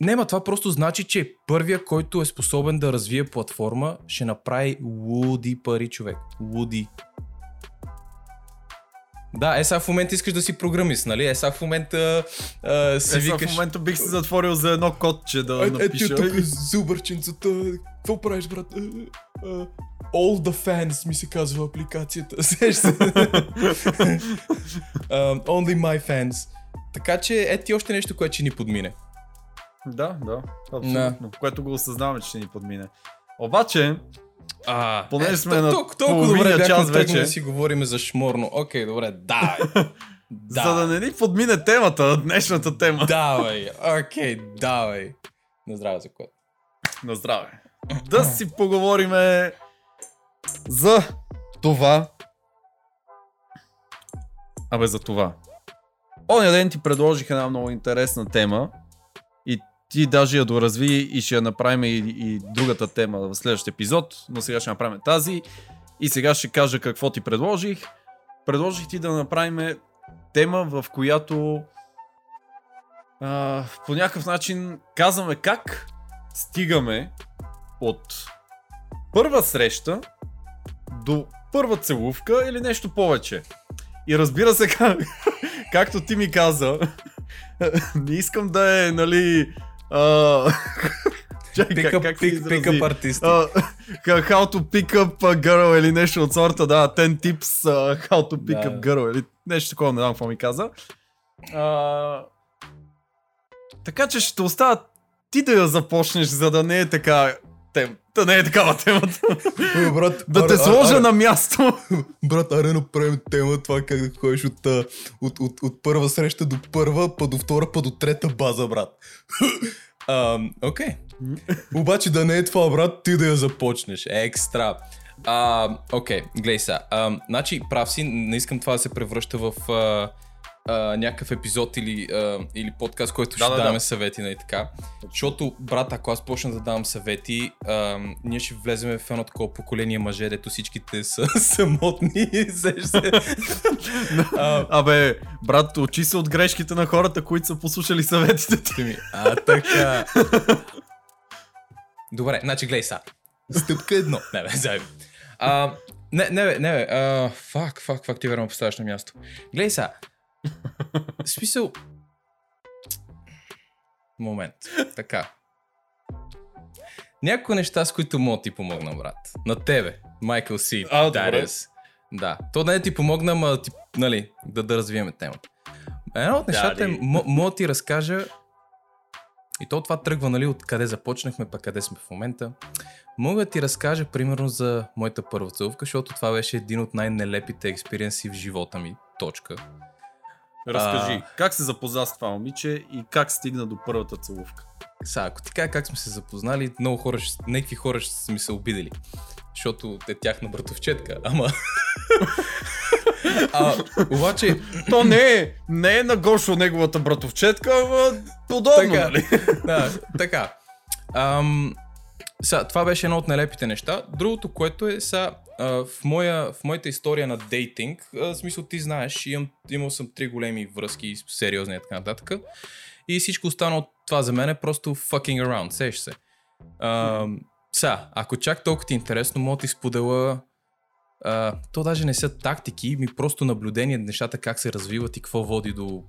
Не, ма това просто значи, че първия, който е способен да развие платформа, ще направи луди пари, човек. Луди. Да, е сега в момента искаш да си програмист, нали? Е сега в момента а, си Е, викаш... в момента бих се затворил за едно кодче да Е, е, напиша. тук зубърченцата. Какво правиш, брат? Е, е, All the fans ми се казва апликацията. Сеш се. um, only my fans. Така че е ти още нещо, което ще ни подмине. Да, да, абсолютно. Което го осъзнаваме, че ще ни подмине. Обаче, А, Понеже сме то- на толкова, толкова добре час вече. да си говорим за шморно. Окей, добре, давай. да. за да не ни подмине темата, днешната тема. Давай, окей, давай. На здраве за което. На здраве. Да си поговориме за това. Абе, за това. Оня ден ти предложих една много интересна тема ти даже я доразви и ще я направим и, и другата тема в следващия епизод, но сега ще направим тази и сега ще кажа какво ти предложих. Предложих ти да направим тема, в която а, по някакъв начин казваме как стигаме от първа среща до първа целувка или нещо повече. И разбира се, как, както ти ми каза, не искам да е, нали... А, чакай, Pick как, up, как се pick, изрази? pick up артисти. А, как- how to pick up girl или нещо от сорта, да, 10 tips uh, how to pick Да. up girl или нещо такова, не знам какво ми каза. А, така че ще оставя ти да я започнеш, за да не е така тем, да не е такава темата. Е, брат, да те сложа аре, на място. Брат, аре направим тема това как да ходиш от, от, от, от първа среща до първа, па до втора, па до трета база, брат. Окей. Обаче да не е това, брат, ти да я започнеш. Екстра. Окей, гледай сега. Ам, Значи, прав си, не искам това да се превръща в а, а, някакъв епизод или, а, или подкаст, който Да, ще да, да. даваме съвети, нали така. Защото, брат, ако аз почна да давам съвети, ам, ние ще влезем в едно такова поколение мъже, дето всичките са самотни. А, Абе, брат, учи се от грешките на хората, които са послушали съветите ти. Ти ми, а така. Добре, значи гледай сега. Стъпка едно. Не бе, заедно. А, не, не не бе. А, фак, фак, фак, ти верно поставяш на място. Гледай сега. В Смисъл... Момент. Така. Някои неща, с които мога да ти помогна, брат. На тебе. Майкъл Си. Дарес. Да. То не да ти помогна, ма ти, нали, да, да развиеме темата. Едно от нещата е, мо- мога ти разкажа и то това тръгва, нали, от къде започнахме, пък къде сме в момента. Мога да ти разкажа, примерно, за моята първа целувка, защото това беше един от най-нелепите експириенси в живота ми. Точка. Разкажи, как се запозна с това момиче и как стигна до първата целувка? Сега, ако ти кажа как сме се запознали, много хора, ще, някакви хора ще са ми се обидели. Защото е тяхна братовчетка, ама... а, обаче, То не е, не е на Гошо неговата братовчетка, ама подобно, Така. нали? да, така. Ам, са, това беше едно от нелепите неща. Другото, което е са, а, в, моя, в моята история на дейтинг, а, в смисъл ти знаеш, имам, имал съм три големи връзки, сериозни и така нататък. И всичко останало това за мен е просто fucking around, сеш се. Ам, са, ако чак толкова ти е интересно, мога да ти споделя а, то даже не са тактики, ми просто наблюдение на нещата как се развиват и какво води до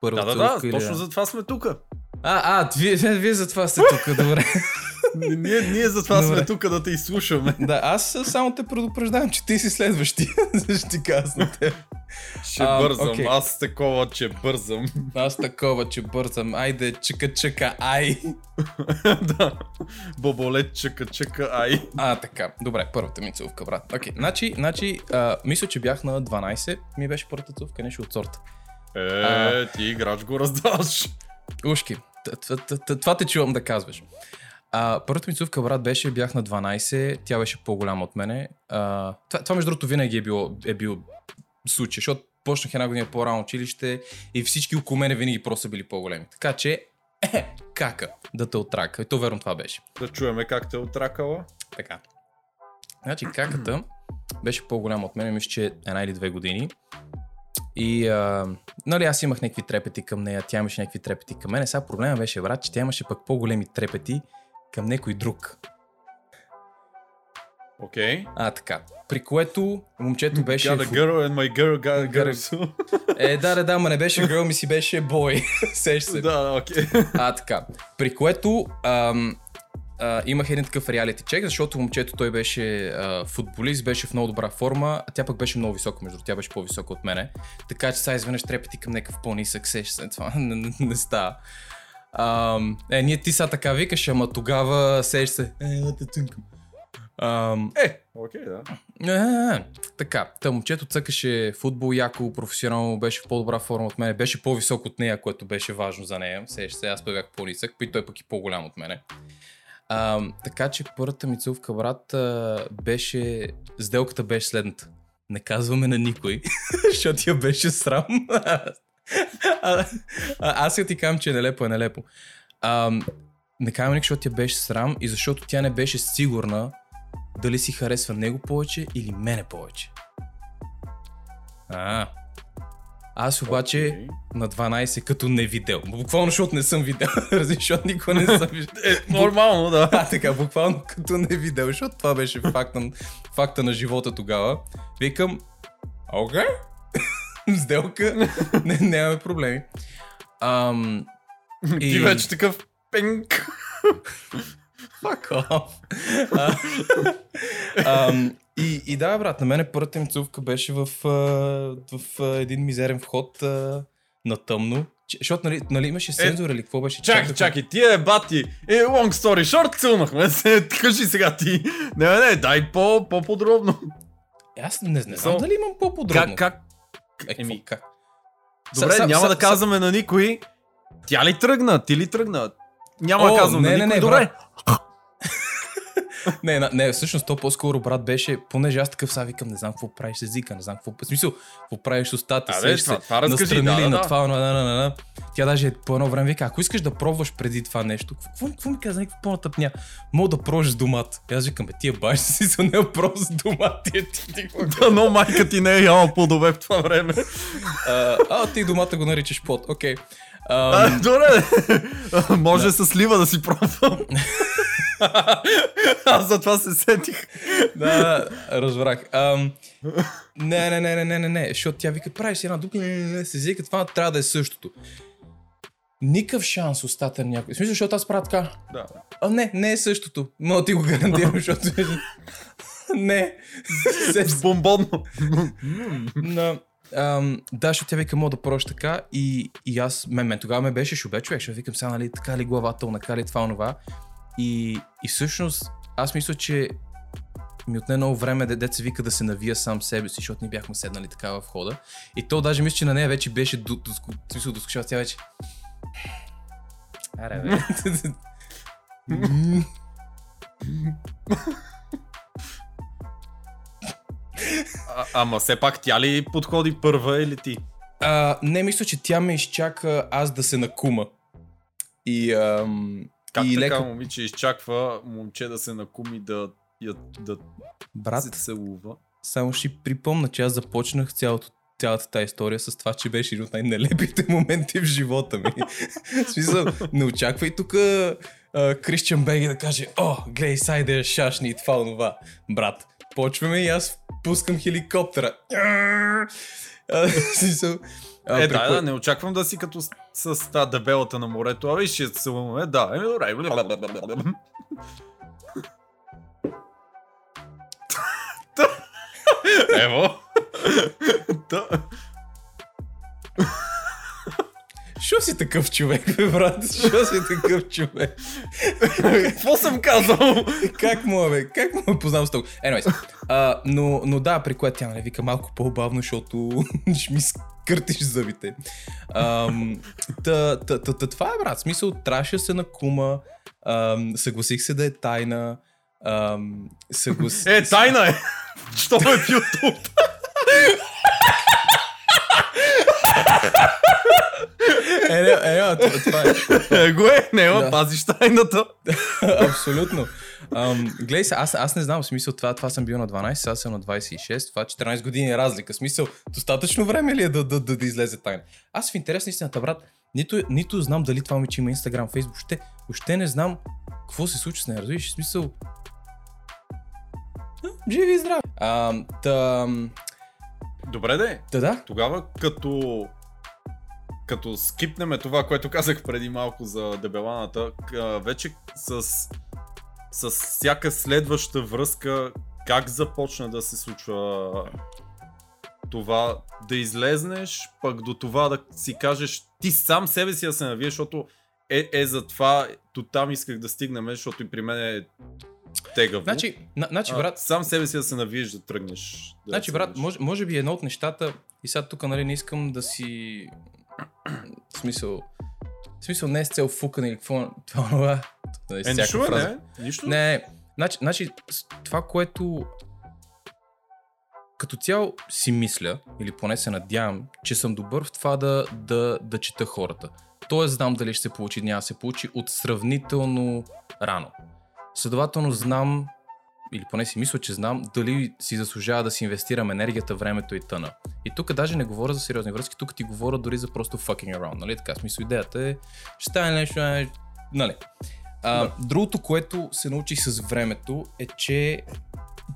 първа Да, да, да, точно за това сме тук. а, а, вие, вие, вие затова сте тук, добре. Ние, ние за това Добре. сме тук да те изслушаме. да, аз само те предупреждавам, че ти си следващия. Ще ти на теб. Ще А, бързам, окей. аз такова, че бързам. Аз такова, че бързам. Айде, чека, чека, ай. да. Боболет, чъка, чъка, ай. А, така. Добре, първата ми целувка, брат. Окей, значи, значи а, мисля, че бях на 12. Ми беше първата целувка, нещо от сорта. Е, А. ти играч го раздаваш. Ушки, това те чувам да казваш. А, първата ми цувка, брат, беше, бях на 12, тя беше по-голяма от мене. А, това, това, между другото, винаги е било, е бил случай, защото почнах една година по-рано училище и всички около мене винаги просто са били по-големи. Така че, е, кака, да те отрака. И то верно това беше. Да чуеме как те е отракала. Така. Значи, каката беше по-голяма от мен, мисля, че една или две години. И, а, нали, аз имах някакви трепети към нея, тя имаше някакви трепети към мен. Сега проблема беше, брат, че тя имаше пък по-големи трепети към някой друг. Окей. А, така. При което момчето беше... Got a girl and my girl got a girl. Е, да, да, да, ма не беше girl, ми си беше бой. Сеш се. да, окей. А, така. При което ам, а, имах един такъв реалити чек, защото момчето той беше а, футболист, беше в много добра форма, а тя пък беше много висока, между тя беше по-висока от мене. Така че сега изведнъж трепети към някакъв по-нисък сеш се, това не, не, не става. Ам, е, ние ти сега така викаш, ама тогава сеш се. Е, те цънкам. Ам, Е, окей, да. е, така, та момчето цъкаше футбол яко, професионално, беше в по-добра форма от мен, беше по-висок от нея, което беше важно за нея. Сеш се, аз бях по-нисък, и той пък и по-голям от мене. А, така че първата ми целувка, брат, а, беше... Сделката беше следната. Не казваме на никой, защото я беше срам. А, а, аз я ти казвам, че е нелепо, е нелепо. А, не казваме никой, защото я беше срам и защото тя не беше сигурна дали си харесва него повече или мене повече. А, Аз обаче Окей. на 12 като не видел. Буквално, защото не съм видел. защото никога не съм видел. Е, нормално, да. А, така, буквално като не видел, защото това беше факта, факта на живота тогава. Викам, окей, сделка, не, нямаме проблеми. Ам, Ти И- вече такъв пенк. Fuck off. А, ам, и, и да, брат, на мене първата ми цувка беше в, в а, един мизерен вход на тъмно. Защото, нали, нали имаше сензор или какво беше? Чакай, чакай, ти е бати. Е, long story short, целнахме се. Кажи сега ти. Не, не, дай по, по-подробно. Аз не, не знам So- дали имам по-подробно. Как, как? Е, Еми, как? Добре, Са- са- няма са- да са- казваме на никой. Тя ли тръгна? Ти ли тръгна? Няма О, да казвам не, на не, никой. не, Добре. брат. Не, не, всъщност то по-скоро, брат, беше, понеже аз такъв са викам, не знам какво правиш с езика, не знам какво, в смисъл, какво правиш с устата, А, това- се това разкажи, настрани да, да, на да. това, на, на, на, на, на. Тя даже по едно време вика, ако искаш да пробваш преди това нещо, какво, какво ми каза, някакво по-натъпня, мога да пробваш с домат. И аз викам, бе, тия баш си са не просто с домат, ти, ти, какво Да, но майка ти не е яла плодове в това време. а, а, ти домата го наричаш плод, окей. А, Ам, добре. Може с слива да си пробвам. Аз затова се сетих. да, разбрах. Ам, не, не, не, не, не, не, не, защото тя вика, правиш една дупка, не, не, не, се вика, това трябва да е същото. Никакъв шанс устата на някой. В смисъл, защото аз правя така. Да. А, не, не е същото. Но ти го гарантирам, защото... не. Се, С бомбонно. на, ам, да, защото тя вика, мога да пробваш така и, и аз, мен, мен тогава ме беше шубе човек, защото викам сега, нали, така ли главата, онака ли това, онова. И, и всъщност, аз мисля, че ми отне много време, де, деца вика да се навия сам себе си, защото ни бяхме седнали така в хода. И то даже мисля, че на нея вече беше до, до, до, тя вече... Аре, бе. А, ама все пак тя ли подходи първа или ти? А, не, мисля, че тя ме изчака аз да се накума. И, ам, Как и така леко... момиче изчаква момче да се накуми да, я, да Брат, се целува? само ще припомна, че аз започнах цялото, цялата тази история с това, че беше един от най-нелепите моменти в живота ми. в смисъл, не очаквай тук Кристиан Беги да каже, о, глей, сайде шашни и това, онова. Брат, почваме и аз пускам хеликоптера. Смисъл, а, Е, да, кое- да, не очаквам да си като с, с та дебелата на морето. А виж, ще се целуваме. Да, еми добре. Та- Ево. Та- Що си такъв човек, бе, брат? Що си такъв човек? Какво съм казал? как му е, бе? Как му е познал с толкова? Anyways, а, но, но да, при което тя нали, вика малко по-бавно, защото ще ми скъртиш зъбите. Ам, та, та, та, та, това е, брат. Смисъл, трябваше се накума, ам, съгласих се да е тайна, ам, съглас... Е, тайна е. Що ме в YouTube? е, не, е, не, това, това е. Е, го е, няма, Да. пазиш тайната. Абсолютно. Um, гледай се, аз, аз не знам, в смисъл това, това съм бил на 12, сега съм на 26, това 14 години е разлика. В смисъл, достатъчно време ли е да, да, да, да излезе тайна? Аз в интерес на истината, брат, нито, нито знам дали това момиче има Instagram, Facebook, въобще, въобще не знам какво се случва с нея, разбираш? В смисъл, живи и здрави. А, та, Добре, де. да, да, Тогава като като скипнеме това, което казах преди малко за дебеланата, вече с, с всяка следваща връзка, как започна да се случва това да излезнеш, пък до това да си кажеш ти сам себе си да се навиеш, защото е, е за това, до там исках да стигнем, защото и при мен е тегаво. Значи, на, значи А, брат, Сам себе си да се навиеш да тръгнеш. Да Значи, се брат, може, може би едно от нещата, и сега тук, нали, не искам да си... В смисъл... В смисъл не е с цел фукане или какво... Това, това, това е Е, всяка нищо, е, фраза. не, нищо. Не, не, значи, значи, това, което като цяло си мисля, или поне се надявам, че съм добър в това да, да, да чета хората. Тоест знам дали ще се получи, няма да се получи от сравнително рано. Следователно знам или поне си мисля, че знам, дали си заслужава да си инвестирам енергията, времето и тъна. И тук даже не говоря за сериозни връзки, тук ти говоря дори за просто fucking around, нали? Така, смисъл идеята е, ще стане нещо, е, нали? А, Да. Другото, което се научих с времето е, че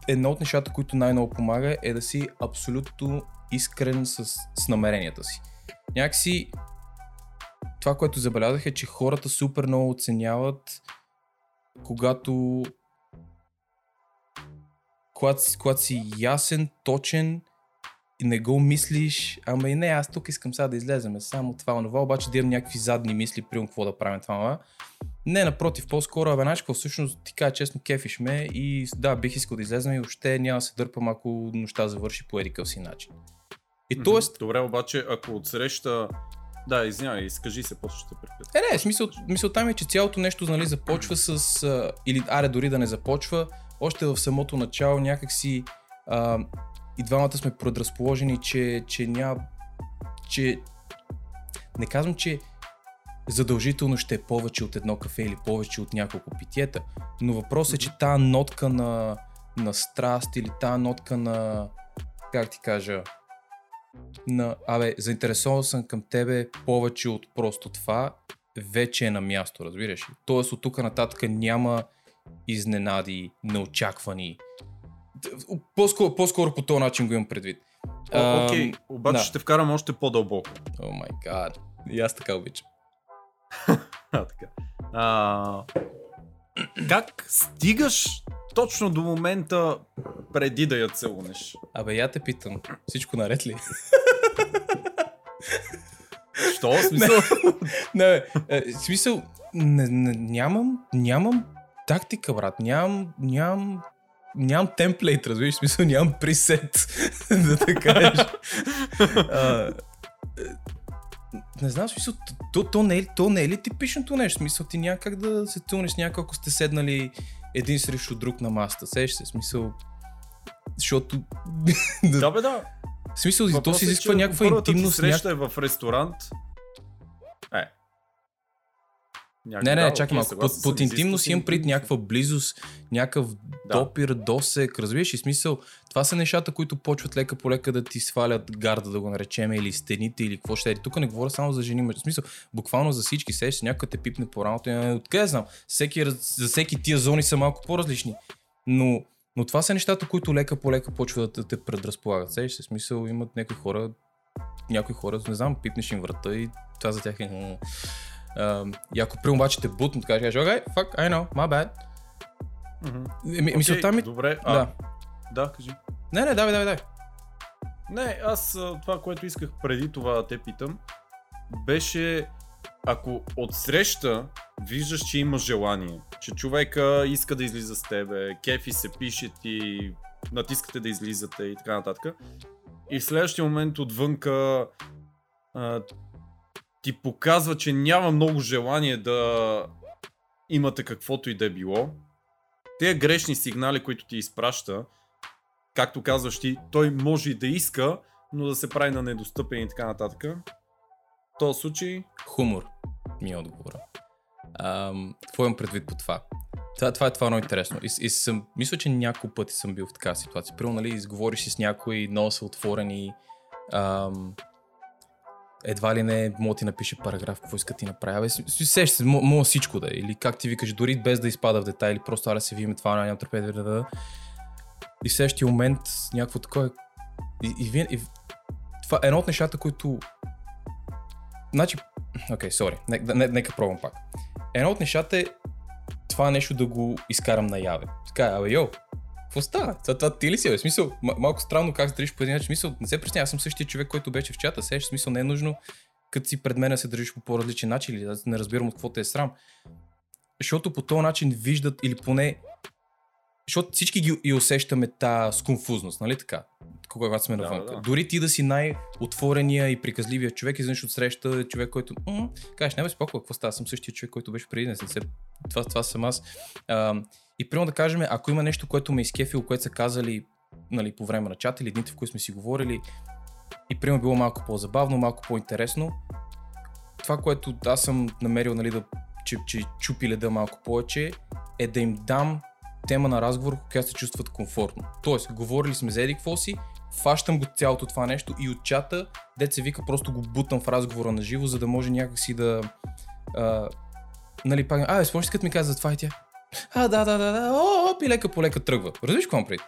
едно от нещата, които най-много помага е да си абсолютно искрен с, с намеренията си. Някакси това, което забелязах е, че хората супер много оценяват когато когато, когато си ясен, точен и не го мислиш, ама и не, аз тук искам сега да излеземе, само това, онова, обаче да имам някакви задни мисли, прием какво да правим това, това. Не, напротив, по-скоро, абе, знаеш всъщност ти кажа честно, кефиш ме и да, бих искал да излезем и въобще няма да се дърпам, ако нощта завърши по едикъв си начин. И т.е. Добре, обаче, ако отсреща... Да, извинявай, изкажи се, после ще прекратя. Е, не, смисъл, мисълта ми е, че цялото нещо нали, започва с... А, или аре дори да не започва, още в самото начало някакси а, и двамата сме предразположени, че, че няма... Че... Не казвам, че задължително ще е повече от едно кафе или повече от няколко питиета, но въпросът е, че тази нотка на, на страст или тази нотка на... Как ти кажа? на, абе, заинтересован съм към тебе повече от просто това, вече е на място, разбираш ли? Тоест от тук нататък няма изненади, неочаквани. По-скоро, по-скоро по този начин го имам предвид. О, Окей, Ам, обаче да. ще вкарам още по-дълбоко. О май гад. И аз така обичам. А, така. А, как стигаш точно до момента преди да я целунеш? Абе, я те питам, всичко наред ли? Що? Смисъл? не, бе, е, смисъл, не, не, нямам, нямам тактика, брат. Нямам, нямам, нямам темплейт, разбираш? Смисъл, нямам пресет, да те кажеш. А, не знам, смисъл, то, то, не е, то не е ли типичното нещо? Смисъл, ти няма как да се тълнеш с някой, ако сте седнали един срещу друг на масата. Сеш се, смисъл, защото... да, бе, да. смисъл, то Въпросът се е, изисква някаква първата интимност. Ти среща е в ресторант. Е. Някак- Не, не, да, чакай малко. Под, под интимност имам пред някаква близост, някакъв Да. допир, досек, разбираш и смисъл. Това са нещата, които почват лека по лека да ти свалят гарда, да го наречем, или стените, или какво ще е. Тук не говоря само за жени, в смисъл, буквално за всички сеш, някой те пипне по рамото и е, откъде знам. Всеки, раз- за всеки тия зони са малко по-различни. Но, но това са нещата, които лека по лека почват да те предразполагат. Сеш, в смисъл имат някои хора, някои хора, не знам, пипнеш им врата и това за тях е... и ако при обаче те бутнат, кажеш, okay, fuck, I know, my bad. Мгм. Ми, мисълта ми... Добре, а, Да. да, кажи. Не, не, давай, давай, давай. Не, аз това, което исках преди това да те питам, беше ако отсреща виждаш, че има желание, че човека иска да излиза с тебе, кефи се пише ти, натискате да излизате и така нататък. И в следващия момент отвънка а, ти показва, че няма много желание да имате каквото и да е било. Тези грешни сигнали, които ти изпраща, както казваш ти, той може и да иска, но да се прави на недостъпен и така нататък. В този случай, Хумор ми е отговора. Какво имам предвид по това? Това, това е това е много интересно. И, и съм, мисля, че няколко пъти съм бил в такава ситуация. Примерно, нали, изговориш си с някой, много са отворени. Ам, едва ли не, мога ти напише параграф, какво иска ти си- сещаш се, мо- мога всичко да е. Или как ти викаш, дори без да изпада в детайли, просто аре се виме това, нямам търпение, да, да, да. И следващия момент някакво такова. И, и, вие- и, това е едно от нещата, които Значи, окей, сори, нека, не, нека пробвам пак. Едно от нещата е това нещо да го изкарам наяве. Така, абе, йо, какво става? Това, това ти ли си? В Смисъл, малко странно как се държиш по един начин. Смисъл, не се пресня, аз съм същия човек, който беше в чата. Сеш, смисъл, не е нужно, като си пред мен да се държиш по по-различен начин или не разбирам от какво те е срам. Защото по този начин виждат или поне защото всички ги и усещаме тази сконфузност, нали така? Когато сме Да, навън. да. Дори ти да си най-отворения и приказливия човек, изведнъж от среща е човек, който кажеш, не бе, спокойно, какво става? Съм същия човек, който беше преди, не се... Това, това съм аз. А, и примерно да кажем, ако има нещо, което ме е изкефило, което са казали нали, по време на чата или дните, в които сме си говорили, и примерно било малко по-забавно, малко по-интересно, това, което аз съм намерил, нали, да, че, че чупи леда малко повече, е да им дам тема на разговор, която се чувстват комфортно. Тоест, говорили сме за еди какво си, фащам го цялото това нещо и от чата, дет се вика, просто го бутам в разговора на живо, за да може някакси да... А, нали, пак, а, спомняш като ми каза за това и тя. А, да, да, да, да, о, о, и лека по лека тръгва. Разбираш какво преди?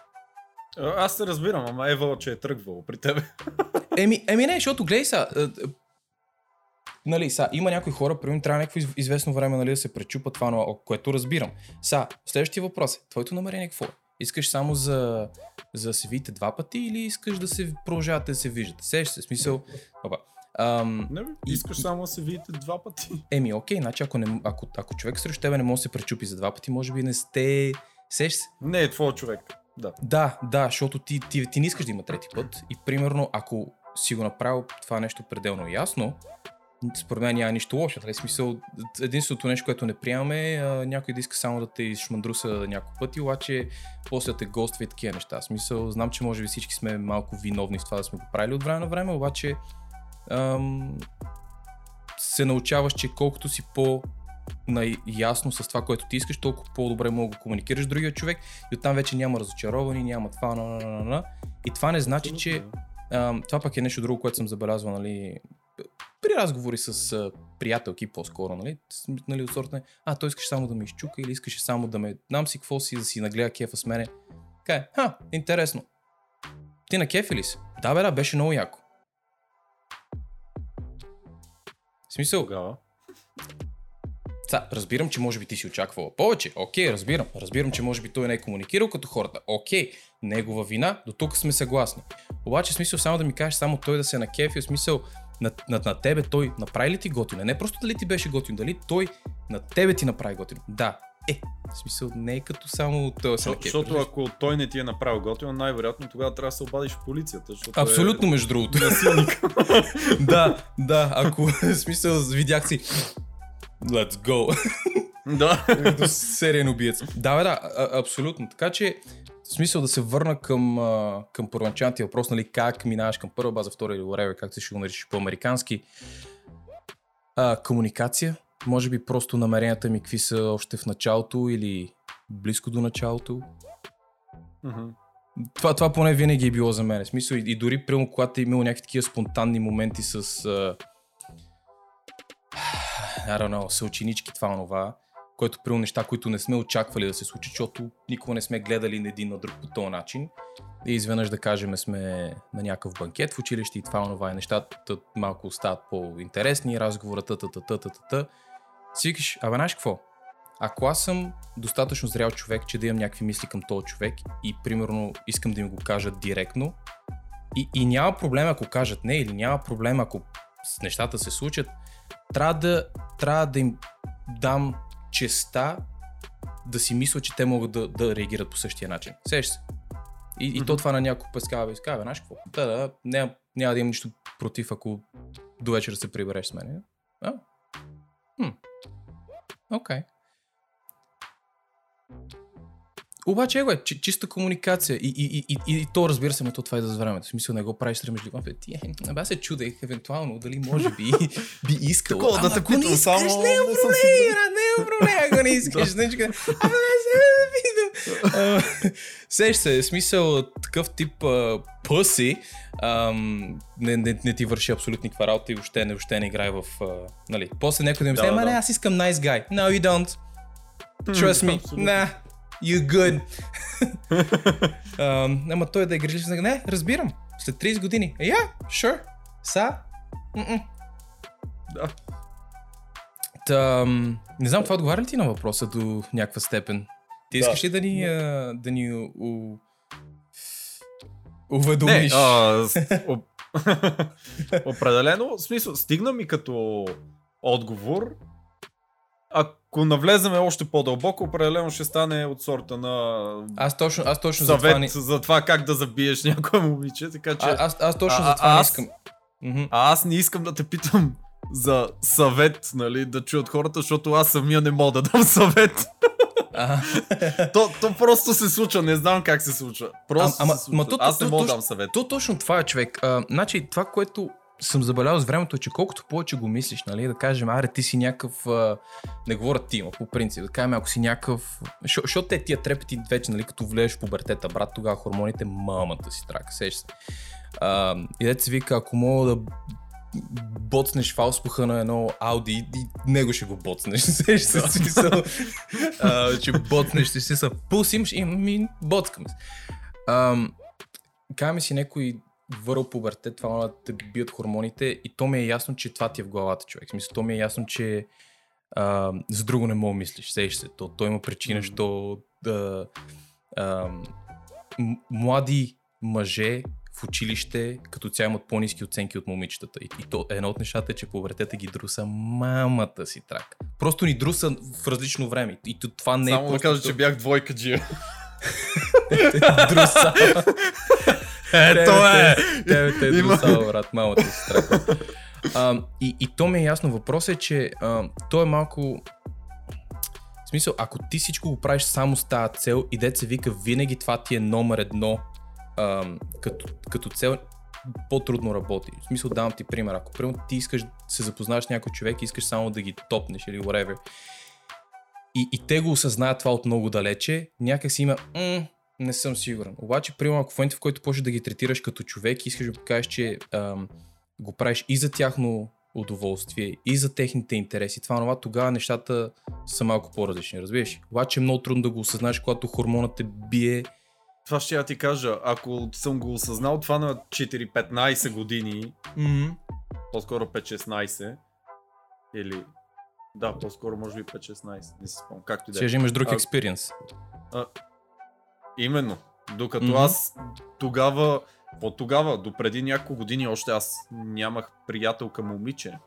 Аз се разбирам, ама Ева, че е тръгвало при тебе. Еми, еми не, защото гледай са, нали, са, има някои хора, примерно трябва някакво известно време нали, да се пречупа това, но, което разбирам. Са, следващия въпрос е, твоето намерение какво е? Искаш само за, за да се видите два пъти или искаш да се продължавате да се виждате? Сеш се, смисъл. Опа. Ам, не, искаш и, само да се видите два пъти. Еми, окей, значи ако, не, ако, ако човек срещу тебе не може да се пречупи за два пъти, може би не сте... Сеш се? Не е твой човек. Да. Да, да, защото ти, ти, ти не искаш да има трети път и примерно ако си го направил това нещо пределно ясно, според мен няма нищо лошо. Нали? Смисъл, единственото нещо, което не приемаме е някой да иска само да те изшмандруса няколко пъти, обаче после да те гоства и такива неща. Смисъл, знам, че може би всички сме малко виновни в това да сме го правили от време на време, обаче ам, се научаваш, че колкото си по ясно с това, което ти искаш, толкова по-добре мога да комуникираш с другия човек и оттам вече няма разочаровани, няма това, на, на, на, на. И това не значи, че ам, това пък е нещо друго, което съм забелязвал, нали, при разговори с а, приятелки по-скоро, нали, нали от сорта а, той искаш само да ме изчука или искаш само да ме, знам си какво си, да си нагледа кефа с мене. Кай, ха, интересно. Ти на кефи ли си? Да, бе, да, беше много яко. В смисъл? Тогава. Та, разбирам, че може би ти си очаквала повече. Окей, разбирам. Разбирам, че може би той не е комуникирал като хората. Окей, негова вина, до тук сме съгласни. Обаче, смисъл само да ми кажеш само той да се на кефи, в смисъл на, на, на тебе той направи ли ти готино? Не просто дали ти беше готино, дали той на тебе ти направи готино. Да, е, в смисъл не е като само той се Защото ако той не ти е направил готино, най-вероятно тогава трябва да се обадиш в полицията. Абсолютно, е... между другото. да, да, ако в смисъл видях си Let's go. Да. До сериен убиец. Да, бе, да, а- абсолютно. Така че, в смисъл да се върна към, а, към първоначалния въпрос, нали, как минаваш към първа база, втора или whatever, как ще го наричаш по-американски. А, комуникация. Може би просто намеренията ми какви са още в началото или близко до началото. Mm-hmm. Това, това поне винаги е било за мен. Смисъл и, и дори прямо когато е имало някакви такива спонтанни моменти с... А, I don't know, съученички, това, онова, което при неща, които не сме очаквали да се случи, защото никога не сме гледали на един на друг по този начин. И изведнъж да кажем сме на някакъв банкет в училище и това, онова и нещата малко стават по-интересни, разговорът, та, та, та, та, та, Си викаш, абе, знаеш какво? Ако аз съм достатъчно зрял човек, че да имам някакви мисли към този човек и примерно искам да им го кажа директно и, и няма проблем ако кажат не или няма проблем ако нещата се случат, трябва да, трябва да им дам честа да си мисля, че те могат да, да реагират по същия начин. Сеш се. И, mm-hmm. и то това на някой път казва, и казва, знаеш какво? Да, да, няма, няма да имам нищо против, ако до вечера се прибереш с мен. А? Хм. Окей. Okay. Обаче, его е, чиста комуникация. И, и, и, и, и то, разбира се, то това е за времето. В смисъл, не го правиш срамежливо. Абе, ти, абе, аз се чудех, евентуално, дали може би би искал. Такова, да те питам само. Не е проблем, не е проблем, ако не искаш. Не, абе, Сеш се, смисъл такъв тип пъси не, не, не, ти върши абсолютно никаква работа и въобще не, въобще не играе в... Uh, нали. После някой да ми да, да, не, аз искам nice guy. No, you don't. Trust me. Nah, you good. um, ама той да е грижлив, не, разбирам. След 30 години. Yeah, sure. Са? Да. Та, не знам, това отговаря ли ти на въпроса до някаква степен? Ти искаш да. ли да ни, а, да ни у, уведомиш? Не, а, определено, в смисъл, стигна ми като отговор. Ако навлеземе още по-дълбоко, определено ще стане от сорта на аз точно, аз точно съвет за това, не... за това как да забиеш някое момиче, така че... А, аз, аз точно а, за това а, не искам. А аз не искам да те питам за съвет, нали, да чуят хората, защото аз самия не мога да дам съвет. то, то просто се случва, не знам как се случва. Просто а, ама, се случва. Ма, то, Аз не мога да дам съвет. То точно това е човек. А, значи това, което съм забелязал с времето, е, че колкото повече го мислиш, нали, да кажем, аре, ти си някакъв, а, не говоря ти, но по принцип, да кажем, ако си някакъв, защото те тия трепети вече, нали, като влезеш в пубертета, брат, тогава хормоните, мамата си трака, сеш се. А, и дете се вика, ако мога да боцнеш фалспуха на едно Ауди и него ще го боцнеш. Сеш се смисъл, а, че боцнеш са пулс имаш и ми боцкаме се. Каме си някой върл пубертет, това да те бият хормоните и то ми е ясно, че това ти е в главата, човек. Смисъл, то ми е ясно, че а, за друго не мога мислиш, сееш се. То, то има причина, mm. що да, а, млади мъже в училище като цяло имат по-низки оценки от момичетата. И, и то едно от нещата е, че пубертета ги друса мамата си трак. Просто ни друса в различно време. И това не Само е. Само да кажа, че бях двойка джия. друса. Ето е! Тебе те е друсал, брат, мамата си трак. и, и то ми е ясно. Въпросът е, че а, то е малко смисъл, ако ти всичко го правиш само с тази цел и деца вика винаги това ти е номер едно като, като цел по-трудно работи. В смисъл давам ти пример. Ако примерно ти искаш да се запознаеш с някой човек и искаш само да ги топнеш или whatever, и, и те го осъзнаят това от много далече, някак си има м- не съм сигурен. Обаче, примерно, ако в момента, в който почнеш да ги третираш като човек и искаш да покажеш, че ам, го правиш и за тяхно удоволствие, и за техните интереси, това това, тогава нещата са малко по-различни, разбираш? Обаче е много трудно да го осъзнаеш, когато хормонът те бие това ще я ти кажа. Ако съм го осъзнал това на 4-15 години, mm-hmm. по-скоро 5-16, или... Да, по-скоро може би 5-16, не си спомням. Както и да е. Ще имаш друг експириенс. Именно. Докато mm-hmm. аз тогава, от тогава, до преди няколко години още аз нямах приятелка момиче.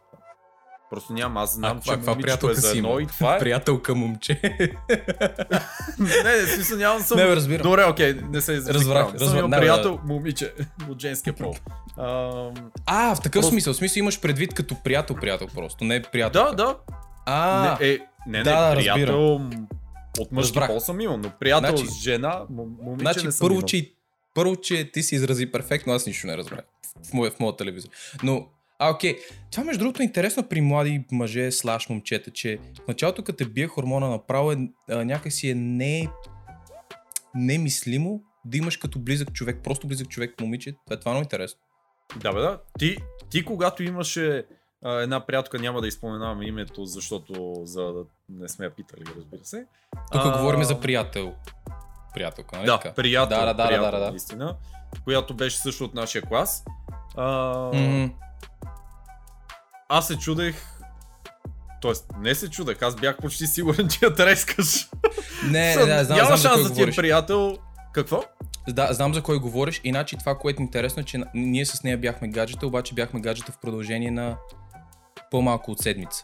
Просто няма, аз знам, а, че каква момичето е за едно и това е... Приятелка момче. не, не, смисъл нямам съм... Не, разбирам. Добре, окей, не се разбрах. Разбрах, съм приятел, момиче от женския пол. А, а в такъв просто... смисъл, в смисъл имаш предвид като приятел, приятел просто, не приятел. Да, да. А, не, е, не, не, да, приятел разбирам. от мъжки пол съм имал, но приятел значи, с жена, момиче значи, не съм първо, имал. че, първо, че ти си изрази перфектно, аз нищо не разбрах в моя, в моя телевизор. Но а, окей. Това между другото е интересно при млади мъже слаш момчета, че в началото като те бие хормона направо е, а, някакси е не, немислимо да имаш като близък човек, просто близък човек момиче. Това е това много интересно. Да, бе, да. Ти, ти когато имаше а, една приятелка, няма да изпоменавам името, защото за да не сме я питали, разбира се. Тук а... говорим за приятел. Приятелка, нали Да, така? приятел, да, да, да, приятел, да, да, да. наистина, която беше също от нашия клас. А, mm-hmm аз се чудех, Тоест, не се чудех, аз бях почти сигурен, че я трескаш. Не, Съм, да, знам, Няма знам шанс за да ти е приятел. Какво? Да, знам за кой говориш. Иначе това, което е интересно, е, че ние с нея бяхме гаджета, обаче бяхме гаджета в продължение на по-малко от седмица.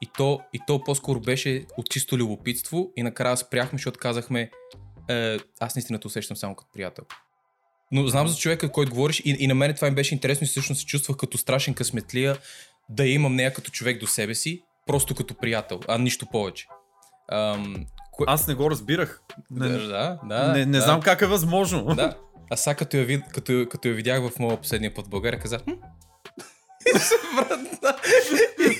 И то, и то по-скоро беше от чисто любопитство и накрая спряхме, защото казахме, е, аз наистина те усещам само като приятел. Но знам за човека, който говориш и, и на мен това ми беше интересно и всъщност се чувствах като страшен късметлия да имам нея като човек до себе си, просто като приятел, а нищо повече. Ам, кое... Аз не го разбирах. Не, да, да. Не, не да. знам как е възможно. Да. А сега като я, вид, като, като я видях в моя последния път в България, казах,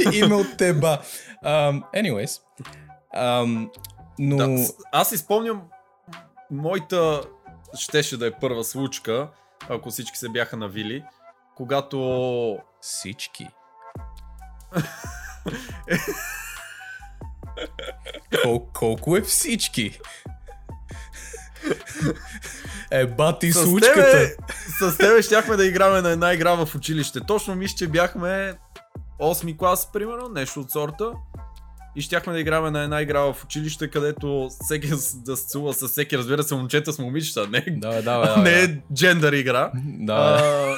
Име от теба. Um, anyways. Um, но... Да, аз изпомням моята щеше да е първа случка, ако всички се бяха навили, когато... Всички? Кол, колко е всички? Е, бати с случката. Тебе, с тебе щяхме да играме на една игра в училище. Точно мисля, че бяхме 8 клас, примерно, нещо от сорта. И щяхме да играме на една игра в училище, където всеки да се с всеки, разбира се, момчета с момичета. Не, да, да, да, не е джендър игра. Да. А,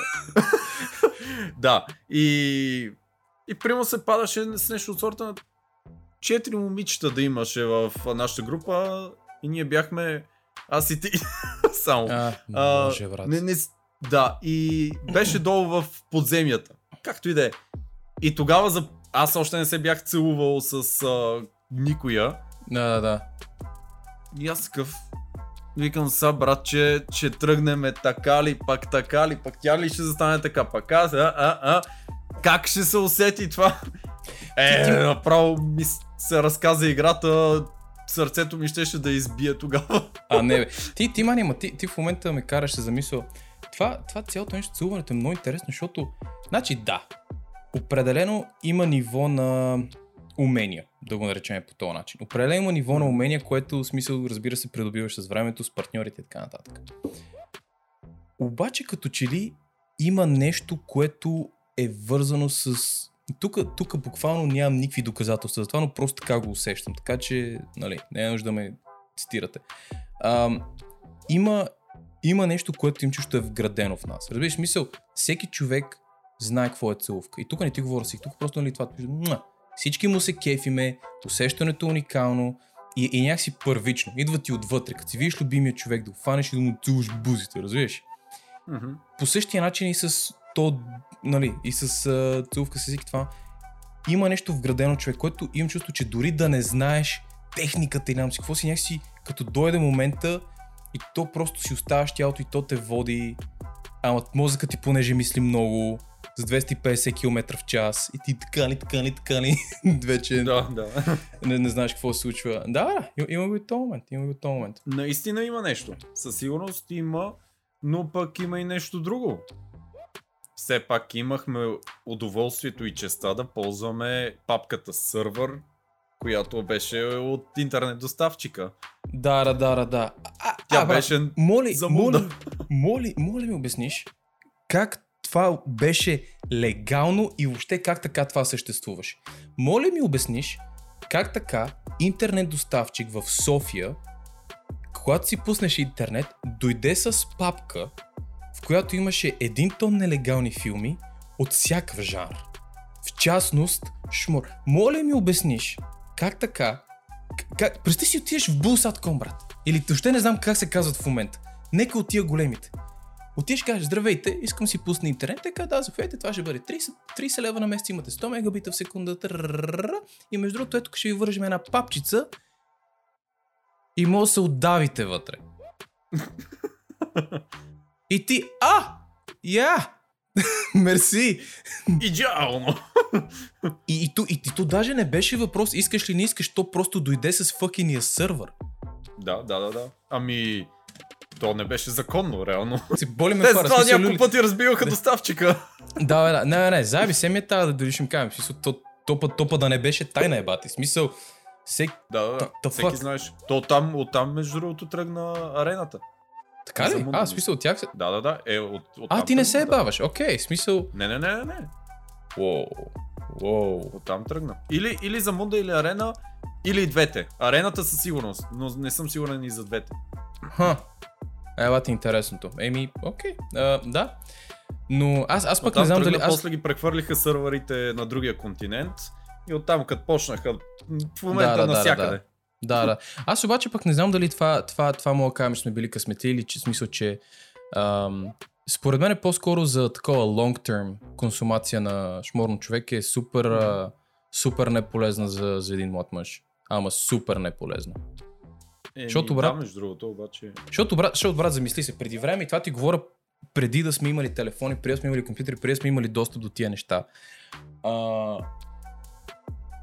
да. И и прямо се падаше с нещо от сорта на четири момичета да имаше в нашата група и ние бяхме аз и ти само. А, може, брат. Не, не, да, и беше долу в подземията. Както и да е. И тогава за... аз още не се бях целувал с а, никоя. Да, да, да. И аз такъв, Викам са, брат, че, че тръгнеме така ли, пак така ли, пак тя ли ще застане така, пак аз, а, а, а. Как ще се усети това? Е, направо ми се разказа играта, сърцето ми щеше да избие тогава. А, не бе. Ти, ти, мани, ма, ти, ти в момента ме караш за мисъл Това, това цялото нещо, целуването е много интересно, защото, значи да, определено има ниво на умения, да го наречем по този начин. Определено има ниво на умения, което в смисъл, разбира се, придобиваш с времето, с партньорите и така нататък. Обаче като че ли има нещо, което е вързано с... Тук, тук буквално нямам никакви доказателства за това, но просто така го усещам. Така че, нали, не е нужда да ме цитирате. А, има, има нещо, което им чущо е вградено в нас. Разбираш, мисъл, всеки човек знае какво е целувка. И тук не ти говоря си, тук просто нали това всички му се кефиме, усещането е уникално и, и някакси първично. Идва ти отвътре, като си видиш любимия човек да го фанеш и да му целуш бузите, разбираш? Mm-hmm. По същия начин и с то, нали, и с а, целувка с език това, има нещо вградено човек, което имам чувство, че дори да не знаеш техниката и нам си, какво си някакси, като дойде момента и то просто си оставаш тялото и то те води, ама мозъкът ти понеже мисли много, с 250 км в час и ти така ли, така ли, така ли, вече да, да. Не, не знаеш какво се случва. Да, има го и този момент, има го и този момент. Наистина има нещо, със сигурност има, но пък има и нещо друго все пак имахме удоволствието и честа да ползваме папката сървър, която беше от интернет доставчика. Да, да, да, да. А, Тя а, беше моли, замуда. моли, моли, моли ми обясниш как това беше легално и въобще как така това съществуваше. Моля ми обясниш как така интернет доставчик в София, когато си пуснеш интернет, дойде с папка, която имаше един тон нелегални филми от всякакъв жанр. В частност, шмур. Моля ми обясниш, как така? Как, прести си отиваш в булсат Комбрат? Или въобще не знам как се казват в момента. Нека от тия големите. Отиш кажеш, здравейте, искам си пусна интернет, е, така да, заповядайте, това ще бъде 30, 30 лева на месец, имате 100 мегабита в секунда. И между другото, ето ще ви вържем една папчица и може да се отдавите вътре. И ти, а, я, мерси. Идеално! И, и, то, и, и то даже не беше въпрос, искаш ли не искаш, то просто дойде с фъкиния сървър. Да, да, да, да. Ами, то не беше законно, реално. Си боли ме Те това няколко люли- пъти разбиваха доставчика. Да, да. Не, не, не, заеби се ми е тази да дори ще им кажем. В Смисъл, то, топа, топа да не беше тайна ебати. Смисъл, всек... Да, да, да. Всеки знаеш. То оттам, оттам, между другото, тръгна арената. Така ли? А, смисъл, от тях се... Да, да, да. Е, от, от А, там ти не се да. ебаваш. Окей, в смисъл... Не, не, не, не, не. Уоу. Уоу. Оттам тръгна. Или, или за Мунда, или Арена, или двете. Арената със сигурност, но не съм сигурен и за двете. Ха. Ела ти интересното. Еми, окей. А, да. Но аз, аз пък не знам тръгна, дали... Аз... После ги прехвърлиха сървърите на другия континент и оттам като почнаха в момента Да, да, да, навсякъде. Да, да. Аз обаче пък не знам дали това, това, това мога да кажем, че сме били късмети или че смисъл, че ам, според мен е по-скоро за такова long term консумация на шморно човек е супер, а, супер неполезна за, за един млад мъж. Ама супер неполезна. Еми, Защото, да, брат- между другото, обаче... Защото брат, защото, брат, замисли се, преди време, и това ти говоря преди да сме имали телефони, преди да сме имали компютри, преди да сме имали достъп до тия неща. А,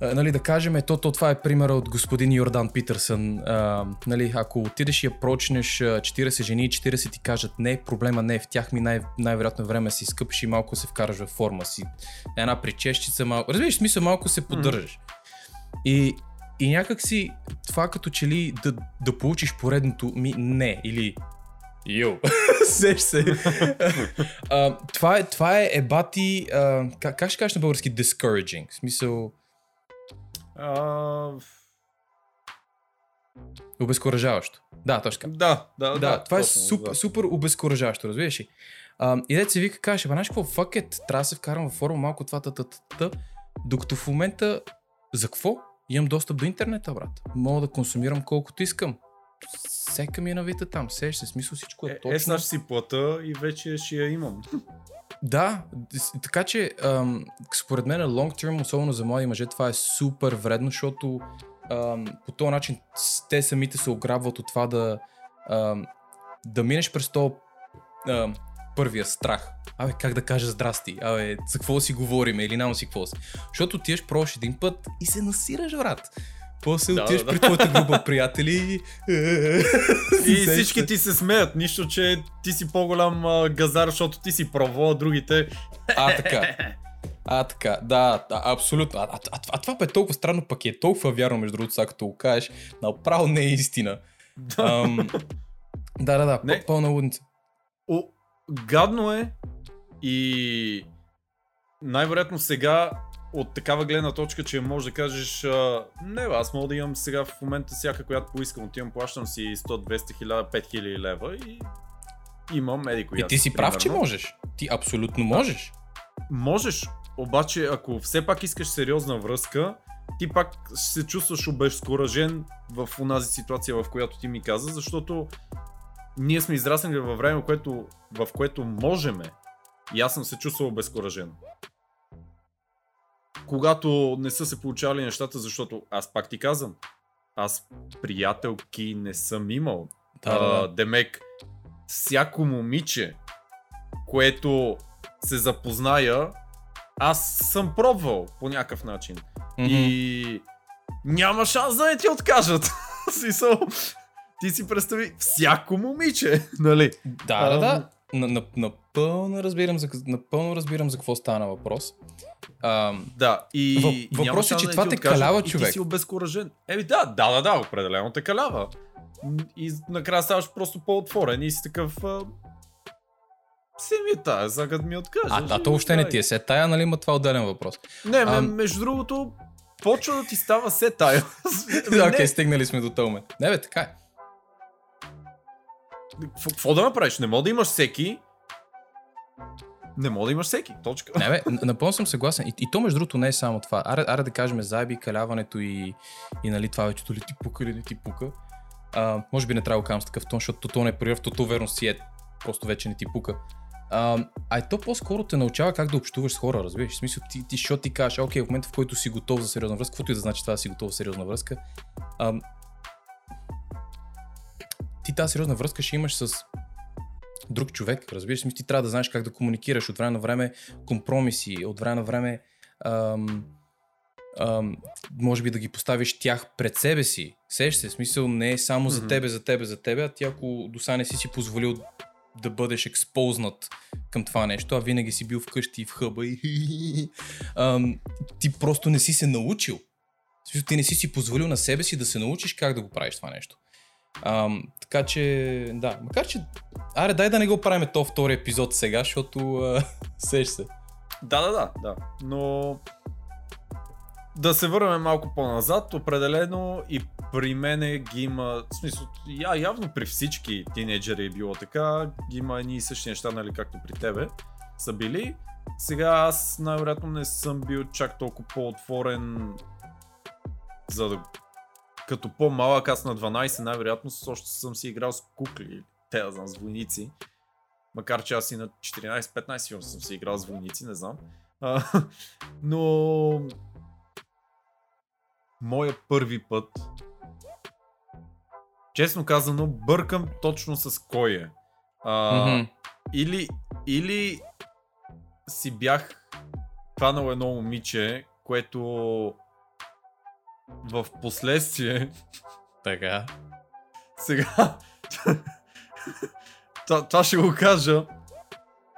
а, нали, да кажем, то, то това е примера от господин Йордан Питърсън. А, нали, ако отидеш и я прочнеш а, 40 жени и 40 ти кажат не, проблема не е в тях, ми най- най-вероятно време си изкъпиш и малко се вкараш в форма си. Една причещица, малко. Разбираш, смисъл малко се поддържаш. И, и някак си това като че ли да, да получиш поредното ми не или Йо, сеш се. а, това, е, това е ебати, а, как, как ще кажеш на български discouraging? В смисъл, А, обезкуражаващо. Да, точно така. да, да, Да, да. това е точно, супер, да. супер обезкуражаващо, разбираш ли? А, и дете се вика, каже, знаеш какво, fuck it, трябва да се вкарам в форма малко това, та, та, та, докато в момента, за какво? Имам достъп до интернета, брат. Мога да консумирам колкото искам. Сека ми е навита там, сеш се, смисъл всичко е, Е, точно. е, сега ще си плата и вече ще я имам. Да, така че ам, според мен long term, особено за млади мъже, това е супер вредно, защото ам, по този начин те самите се ограбват от това да, ам, да минеш през то ам, първия страх. Абе, как да кажа здрасти? Абе, за какво си говорим или няма си какво си? Защото отиваш, пробваш един път и се насираш, брат. После Да, отиваш да, да. при твоята група приятели и... И всички ти се смеят, нищо, че ти си по-голям а, газар, защото ти си пробвал, а другите... А, така. А, така, да, да абсолютно. А, а, а, а това бе толкова странно, пък е толкова вярно, между другото, сега като го кажеш, направо не е истина. Ам, да, да, да, не. пълна лудница. О, гадно е и най-вероятно сега от такава гледна точка, че може да кажеш а, не, аз мога да имам сега в момента всяка, която поискам, отивам, плащам си 100, 200, 1000, 5000 лева и имам еди коя И ти си прав, че примерно. можеш. Ти абсолютно можеш. Можеш, обаче ако все пак искаш сериозна връзка, ти пак ще се чувстваш обезкуражен в онази ситуация, в която ти ми каза, защото ние сме израснали във време, което, в което можеме. И аз съм се чувствал обезкуражен. Когато не са се получавали нещата, защото аз пак ти казвам, аз приятелки не съм имал. Да, А, да. Демек, всяко момиче, което се запозная, аз съм пробвал по някакъв начин. Мгм. И няма шанс да не ти откажат. Смисъл, ти си представи всяко момиче, нали? Да, да, да. На, на, напълно, разбирам за, напълно разбирам за какво стана въпрос. Ам, Да, и и въпросът е, че да това те откажат калява, и човек. Ти си обезкуражен. Еми да, да, да, да, определено те калява. И накрая ставаш просто по-отворен и си такъв... А... Си ми е тая, сега ми откажеш. а, а то въобще не ти е се тая, нали? Ма това отделен въпрос. Не, Ам. между другото, почва да ти става се тая. Да, окей, стигнали сме до момент. Не, бе, така е. Какво да направиш? Не мога да имаш всеки. Не мога да имаш всеки. Точка. Не, бе, напълно съм съгласен. И, и то, между другото, не е само това. Аре, аре да кажем заеби, каляването и, и нали, това вече ли ти пука или не ти пука. А, може би не трябва да казвам с такъв тон, защото то не е прерив, то верно си е. Просто вече не ти пука. А, а и то по-скоро те научава как да общуваш с хора, разбираш? В смисъл, ти, ти, ти кажеш, окей, в момента в който си готов за сериозна връзка, каквото и да значи това да си готов за сериозна връзка, а, ти тази сериозна връзка ще имаш с друг човек, разбираш? Смисъл, ти трябва да знаеш как да комуникираш от време на време компромиси, от време на време ам, ам, може би да ги поставиш тях пред себе си. Сеш се, смисъл не е само за тебе, за тебе, за тебе, а ти ако до сега не си си позволил да бъдеш експознат към това нещо, а винаги си бил вкъщи и в хъба и ам, ти просто не си се научил. Смисъл, ти не си си позволил на себе си да се научиш как да го правиш това нещо. Ам, така че, да, макар че, аре, дай да не го правим то втори епизод сега, защото а, сеш се. Да, да, да, да. Но да се върнем малко по-назад, определено и при мене ги има, в смисъл, я, явно при всички тинейджери е било така, ги има едни и същи неща, нали, както при тебе са били. Сега аз най-вероятно не съм бил чак толкова по-отворен за да... Като по-малък, аз на 12 най-вероятно още съм си играл с кукли, те да знам, с войници. Макар че аз и на 14-15 сигурно съм си играл с войници, не знам. А, но... Моя първи път... Честно казано, бъркам точно с кой е. А, Мгм. или, или си бях хванал едно момиче, което в последствие Така. сега това, това ще го кажа,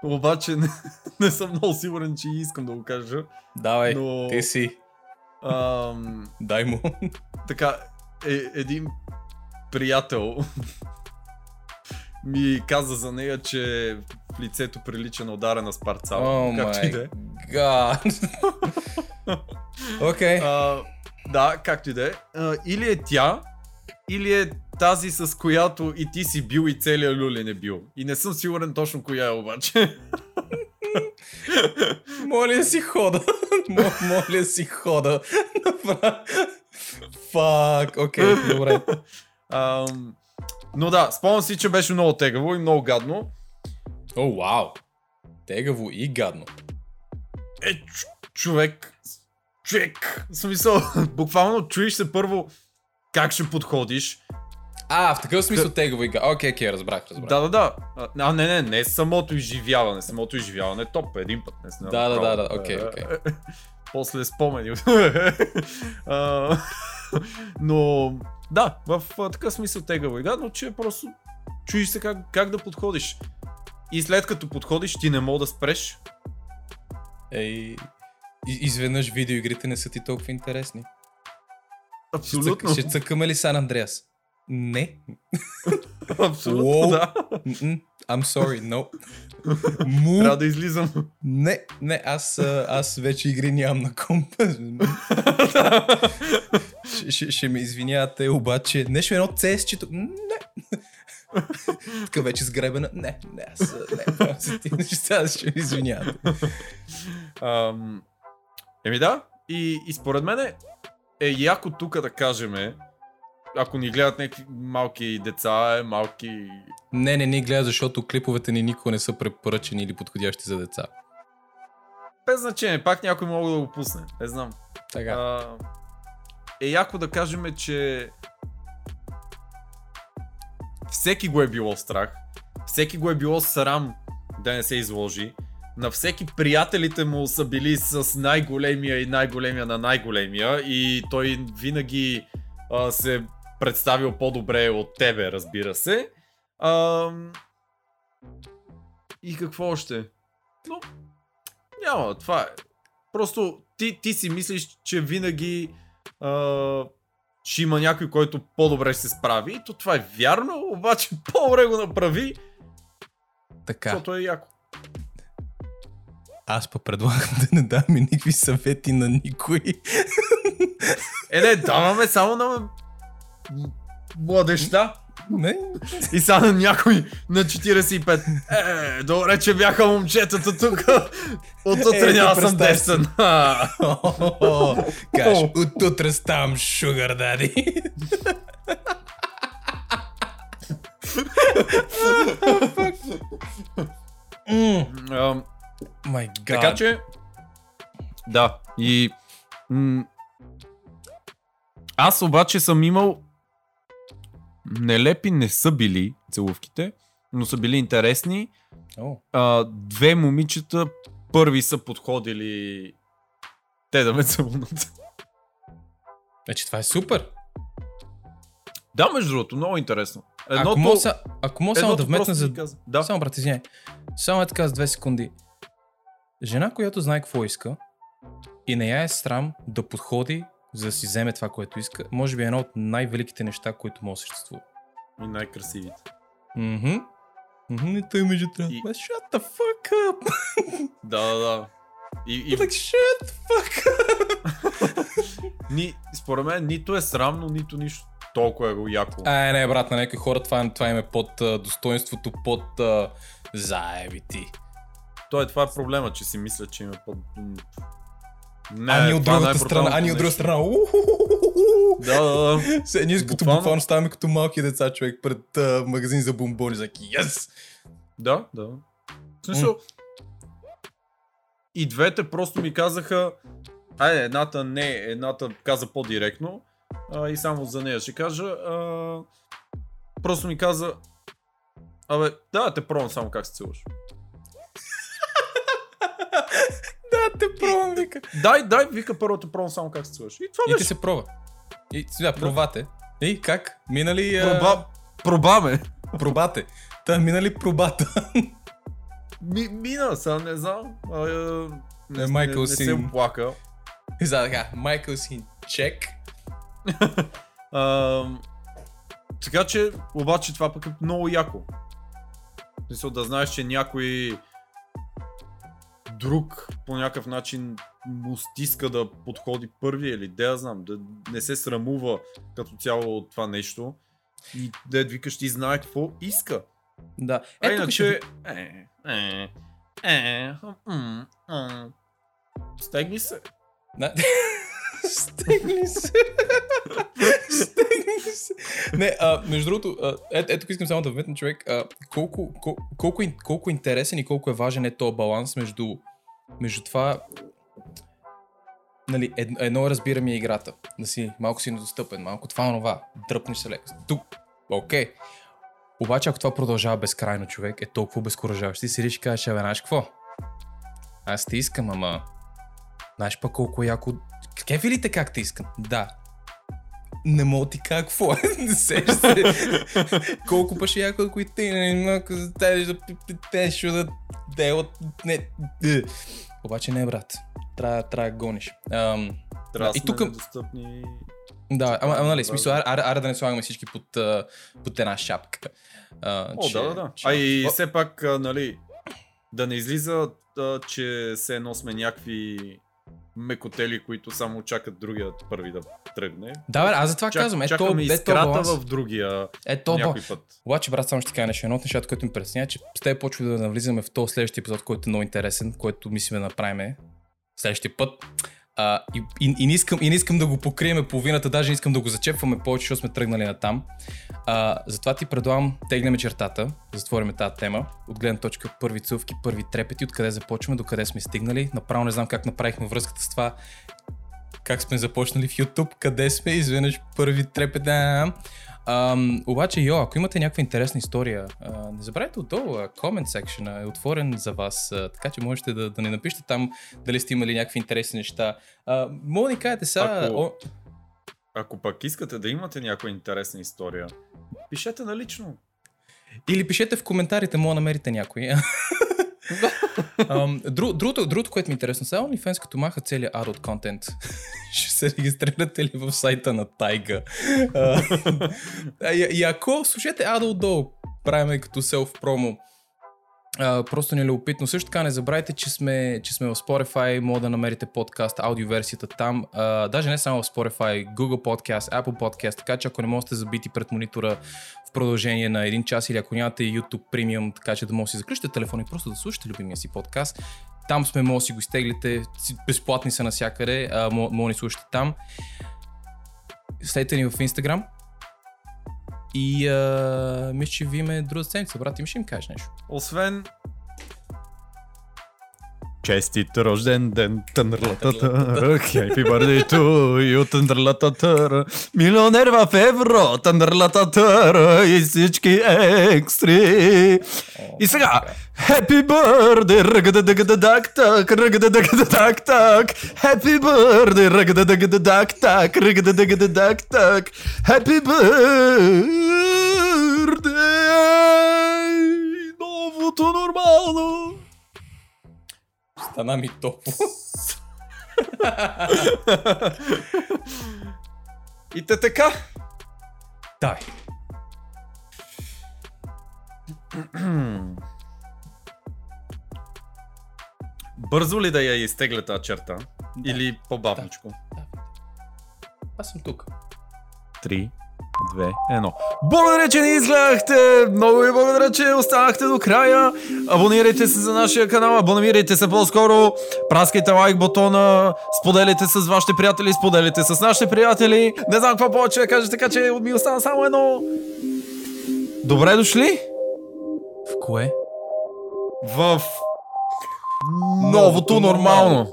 обаче не, не съм много сигурен, че искам да го кажа. Давай, Но- ти си. Ам, Дай му. така, е, един приятел ми каза за нея, че в лицето прилича на ударена с парцал. О както и да е. Окей. Да, както и да е. Или е тя, или е тази с която и ти си бил и целият люлин е бил. И не съм сигурен точно коя е обаче. Моля си хода. Мо- Моля си хода. Фак, окей, добре. Ам, но да, спомням си, че беше много тегаво и много гадно. О, вау. Тегаво и гадно. Е, ч- човек, човек, в смисъл, буквално чуеш се първо как ще подходиш. А, в такъв смисъл тегава игра. Окей, окей, разбрах, разбрах. Да, да, да. А, не, не, не самото изживяване. Самото изживяване е топ. Един път не знам. Да, да, да, да, окей, Е, окей. После спомени. Но, да, в такъв смисъл тегава игра, но че просто чуеш се как, как да подходиш. И след като подходиш, ти не мога да спреш. Ей, изведнъж видеоигрите не са ти толкова интересни. Ще, Абсолютно. цък, ще цъкаме ли Сан Андреас? Не. Абсолютно, Уоу. да. Mm-mm. I'm sorry, no. Му. Трябва да излизам. Не, не, аз, аз вече игри нямам на комп. ще, ще, ще ме извинявате, обаче нещо едно CS-чето. Не. Така вече сгребена. Не, не, аз не. неща, ще ме извинявате. Ам, еми да, и, и според мен е, е яко тук да кажем, ако ни гледат някакви малки деца, малки... Не, не ни гледа, защото клиповете ни никога не са препоръчени или подходящи за деца. Без значение, пак някой мога да го пусне, не знам. Така. А, е яко да кажем, че всеки го е било страх, всеки го е било срам да не се изложи, на всеки приятелите му са били с най-големия и най-големия на най-големия и той винаги а, се представил по-добре от тебе, разбира се. А, и какво още? Но, няма, това е. Просто ти, ти си мислиш, че винаги а, ще има някой, който по-добре ще се справи. И то това е вярно, обаче по-добре го направи, така. защото е яко. Аз па предлагам да не даваме никакви съвети на никой. Е, не, даваме само на м- младежта. Не, И сега на някой на 45. Е, добре, че бяха момчетата тук. От утре Ето, няма съм десен. Каш, от утре ставам шугар дади. Май гад. Така че, да, и м- аз обаче съм имал нелепи не са били целувките, но са били интересни. О, А, две момичета първи са подходили те да ме целунат. Значи това е супер. Да, между другото, много интересно. ако мога, са, ако мога само едното да вметна за... Да. Само брат, извиняй. Само е така за две секунди. Жена, която знае какво иска и не я е срам да подходи, за да си вземе това, което иска, може би е едно от най-великите неща, които може да съществува. И най-красивите. Мхм. Мхм, и той между трябва. И- Shut the fuck up! Да, да, да. И, и Like, shut the fuck up! ни, според мен нито е срамно, нито нищо толкова е го яко. Ай, не, брат, на някои хора това, това им е под а, достоинството, под а, заеби ти. Той, това е проблема, че си мисля, че има по... Не, а ние от е другата страна, а ние от друга страна. Да, да, да. Ние като Буквално. ставаме като малки деца, човек, пред а, магазин за бомбони, за yes! Да, да. В смисъл... И двете просто ми казаха... Айде, едната не, едната каза по-директно. А, и само за нея ще кажа. А, просто ми каза... Абе, да, да те пробвам само как се целуваш. Да, те пробвам, вика. Дай, дай, вика първо те пробвам само как се целуваш. И това И ти беше. се пробва. И сега, пробате. И как? Минали... а, Проба... Пробаме. Пробате. Та, минали пробата. Ми, мина, сега не знам. А, а, не, Е, не, Майкъл не, се Син. оплака. И сега така, Майкъл Син, чек. А, така че, обаче това пък е много яко. В смисъл да знаеш, че някой друг по някакъв начин му стиска да подходи първи или да я знам, да не се срамува като цяло от това нещо. И да викаш ти знае какво иска. Да. А Ето, тук ще... иначе... Е, е, е, м. Стегни се. Да. Стегни се. Стегни се. Не, а, между другото, а, ето, искам само да вметна човек, а, колко, кол, колко, колко интересен и колко е важен е този баланс между, между това, нали, ед, едно разбира ми е играта, да си малко си недостъпен, малко това, онова, дръпнеш се леко. Тук, Окей. Обаче, ако това продължава безкрайно, човек, е толкова безкуражаващо. Ти седиш и кажеш, абе, знаеш какво? Аз те искам, ама... Знаеш пък колко яко... Кефи ли те как те искам? Да. Не мога ти кажа какво е. Не се. колко пъше яко, кои ти не малко за те да питеш да делат... Не. Обаче не, брат. Трябва, трябва да гониш. Ам, Трябва и тук- сме недостъпни. да, ама, ама нали, смисъл, аре, аре да не слагаме всички под, под една шапка. А, О, да, да, да. че- А и О, все пак, нали, да не излиза, а, че все едно сме някакви мекотели, които само чакат другия първи да тръгне. Да, бе, аз за това Чак, казвам. Ето, чакаме ето искрата в другия Ето, някой път. Обаче, брат, само ще ти кажа нещо. Едно от нещата, което ми притеснява, е, че с теб почва да навлизаме в този следващия епизод, който е много интересен, който мислиме да направим следващия път. А, и, и, и, не искам, и не искам да го покриеме половината, даже не искам да го зачепваме повече, защото сме тръгнали на там. Затова ти предлагам, тегляме чертата, затвориме тази тема, от гледна точка първи цъвки, първи трепети, откъде започваме, до къде сме стигнали. Направо не знам как направихме връзката с това, как сме започнали в YouTube, къде сме, изведнъж първи трепет. Ам, обаче, йо, ако имате някаква интересна история, а, не забравяйте отдолу, а, comment section е отворен за вас, а, така че можете да, да ни напишете там дали сте имали някакви интересни неща. А, мога да ни кажете сега... Ако- О, Ако пък искате да имате някаква интересна история, пишете налично. или пишете в коментарите, мога да намерите някой. Друг, другото, другото, което ми е интересно, сега OnlyFans като маха целият adult контент, ще се регистрирате ли в сайта на Тайга? И, и ако слушате Adult долу, правим като селф промо, просто ни. Също така не забравяйте, че сме, че сме в Spotify, мога да намерите подкаст, аудиоверсията там. А, даже не само в Spotify, Google Podcast, Apple Podcast, така че ако не можете забити пред монитора в продължение на един час или ако нямате YouTube Premium, така че да може да си заключите телефон и просто да слушате любимия си подкаст, там сме, може да си го изтеглите, безплатни са навсякъде, може да ни слушате там. Следете ни в Instagram. И а, мисля, че виме друга седмица, брат, имаш ли им кажеш нещо? Освен... Честит рожден ден, тънърлатата, хейпи бърди ту, ю тънърлатата, милионер в евро, тънърлатата и всички екстри. И сега, Happy birthday, ръгададагадак так, ръгададагадак так, Happy birthday, ръгададагадак так, ръгададагадак так, Happy birthday, новото нормално. Стана ми топло. И те така. Дай. Бързо ли да я изтегля тази черта? Или по-бавничко? Аз съм тук. 3, 2, 1. Благодаря, че ни изгледахте! Много ви благодаря, че останахте до края. Абонирайте се за нашия канал, абонирайте се по-скоро, праскайте лайк бутона, споделите с вашите приятели, споделите с нашите приятели. Не знам какво повече да кажа, така че ми остана само едно. Добре дошли В кое? в новото нормално.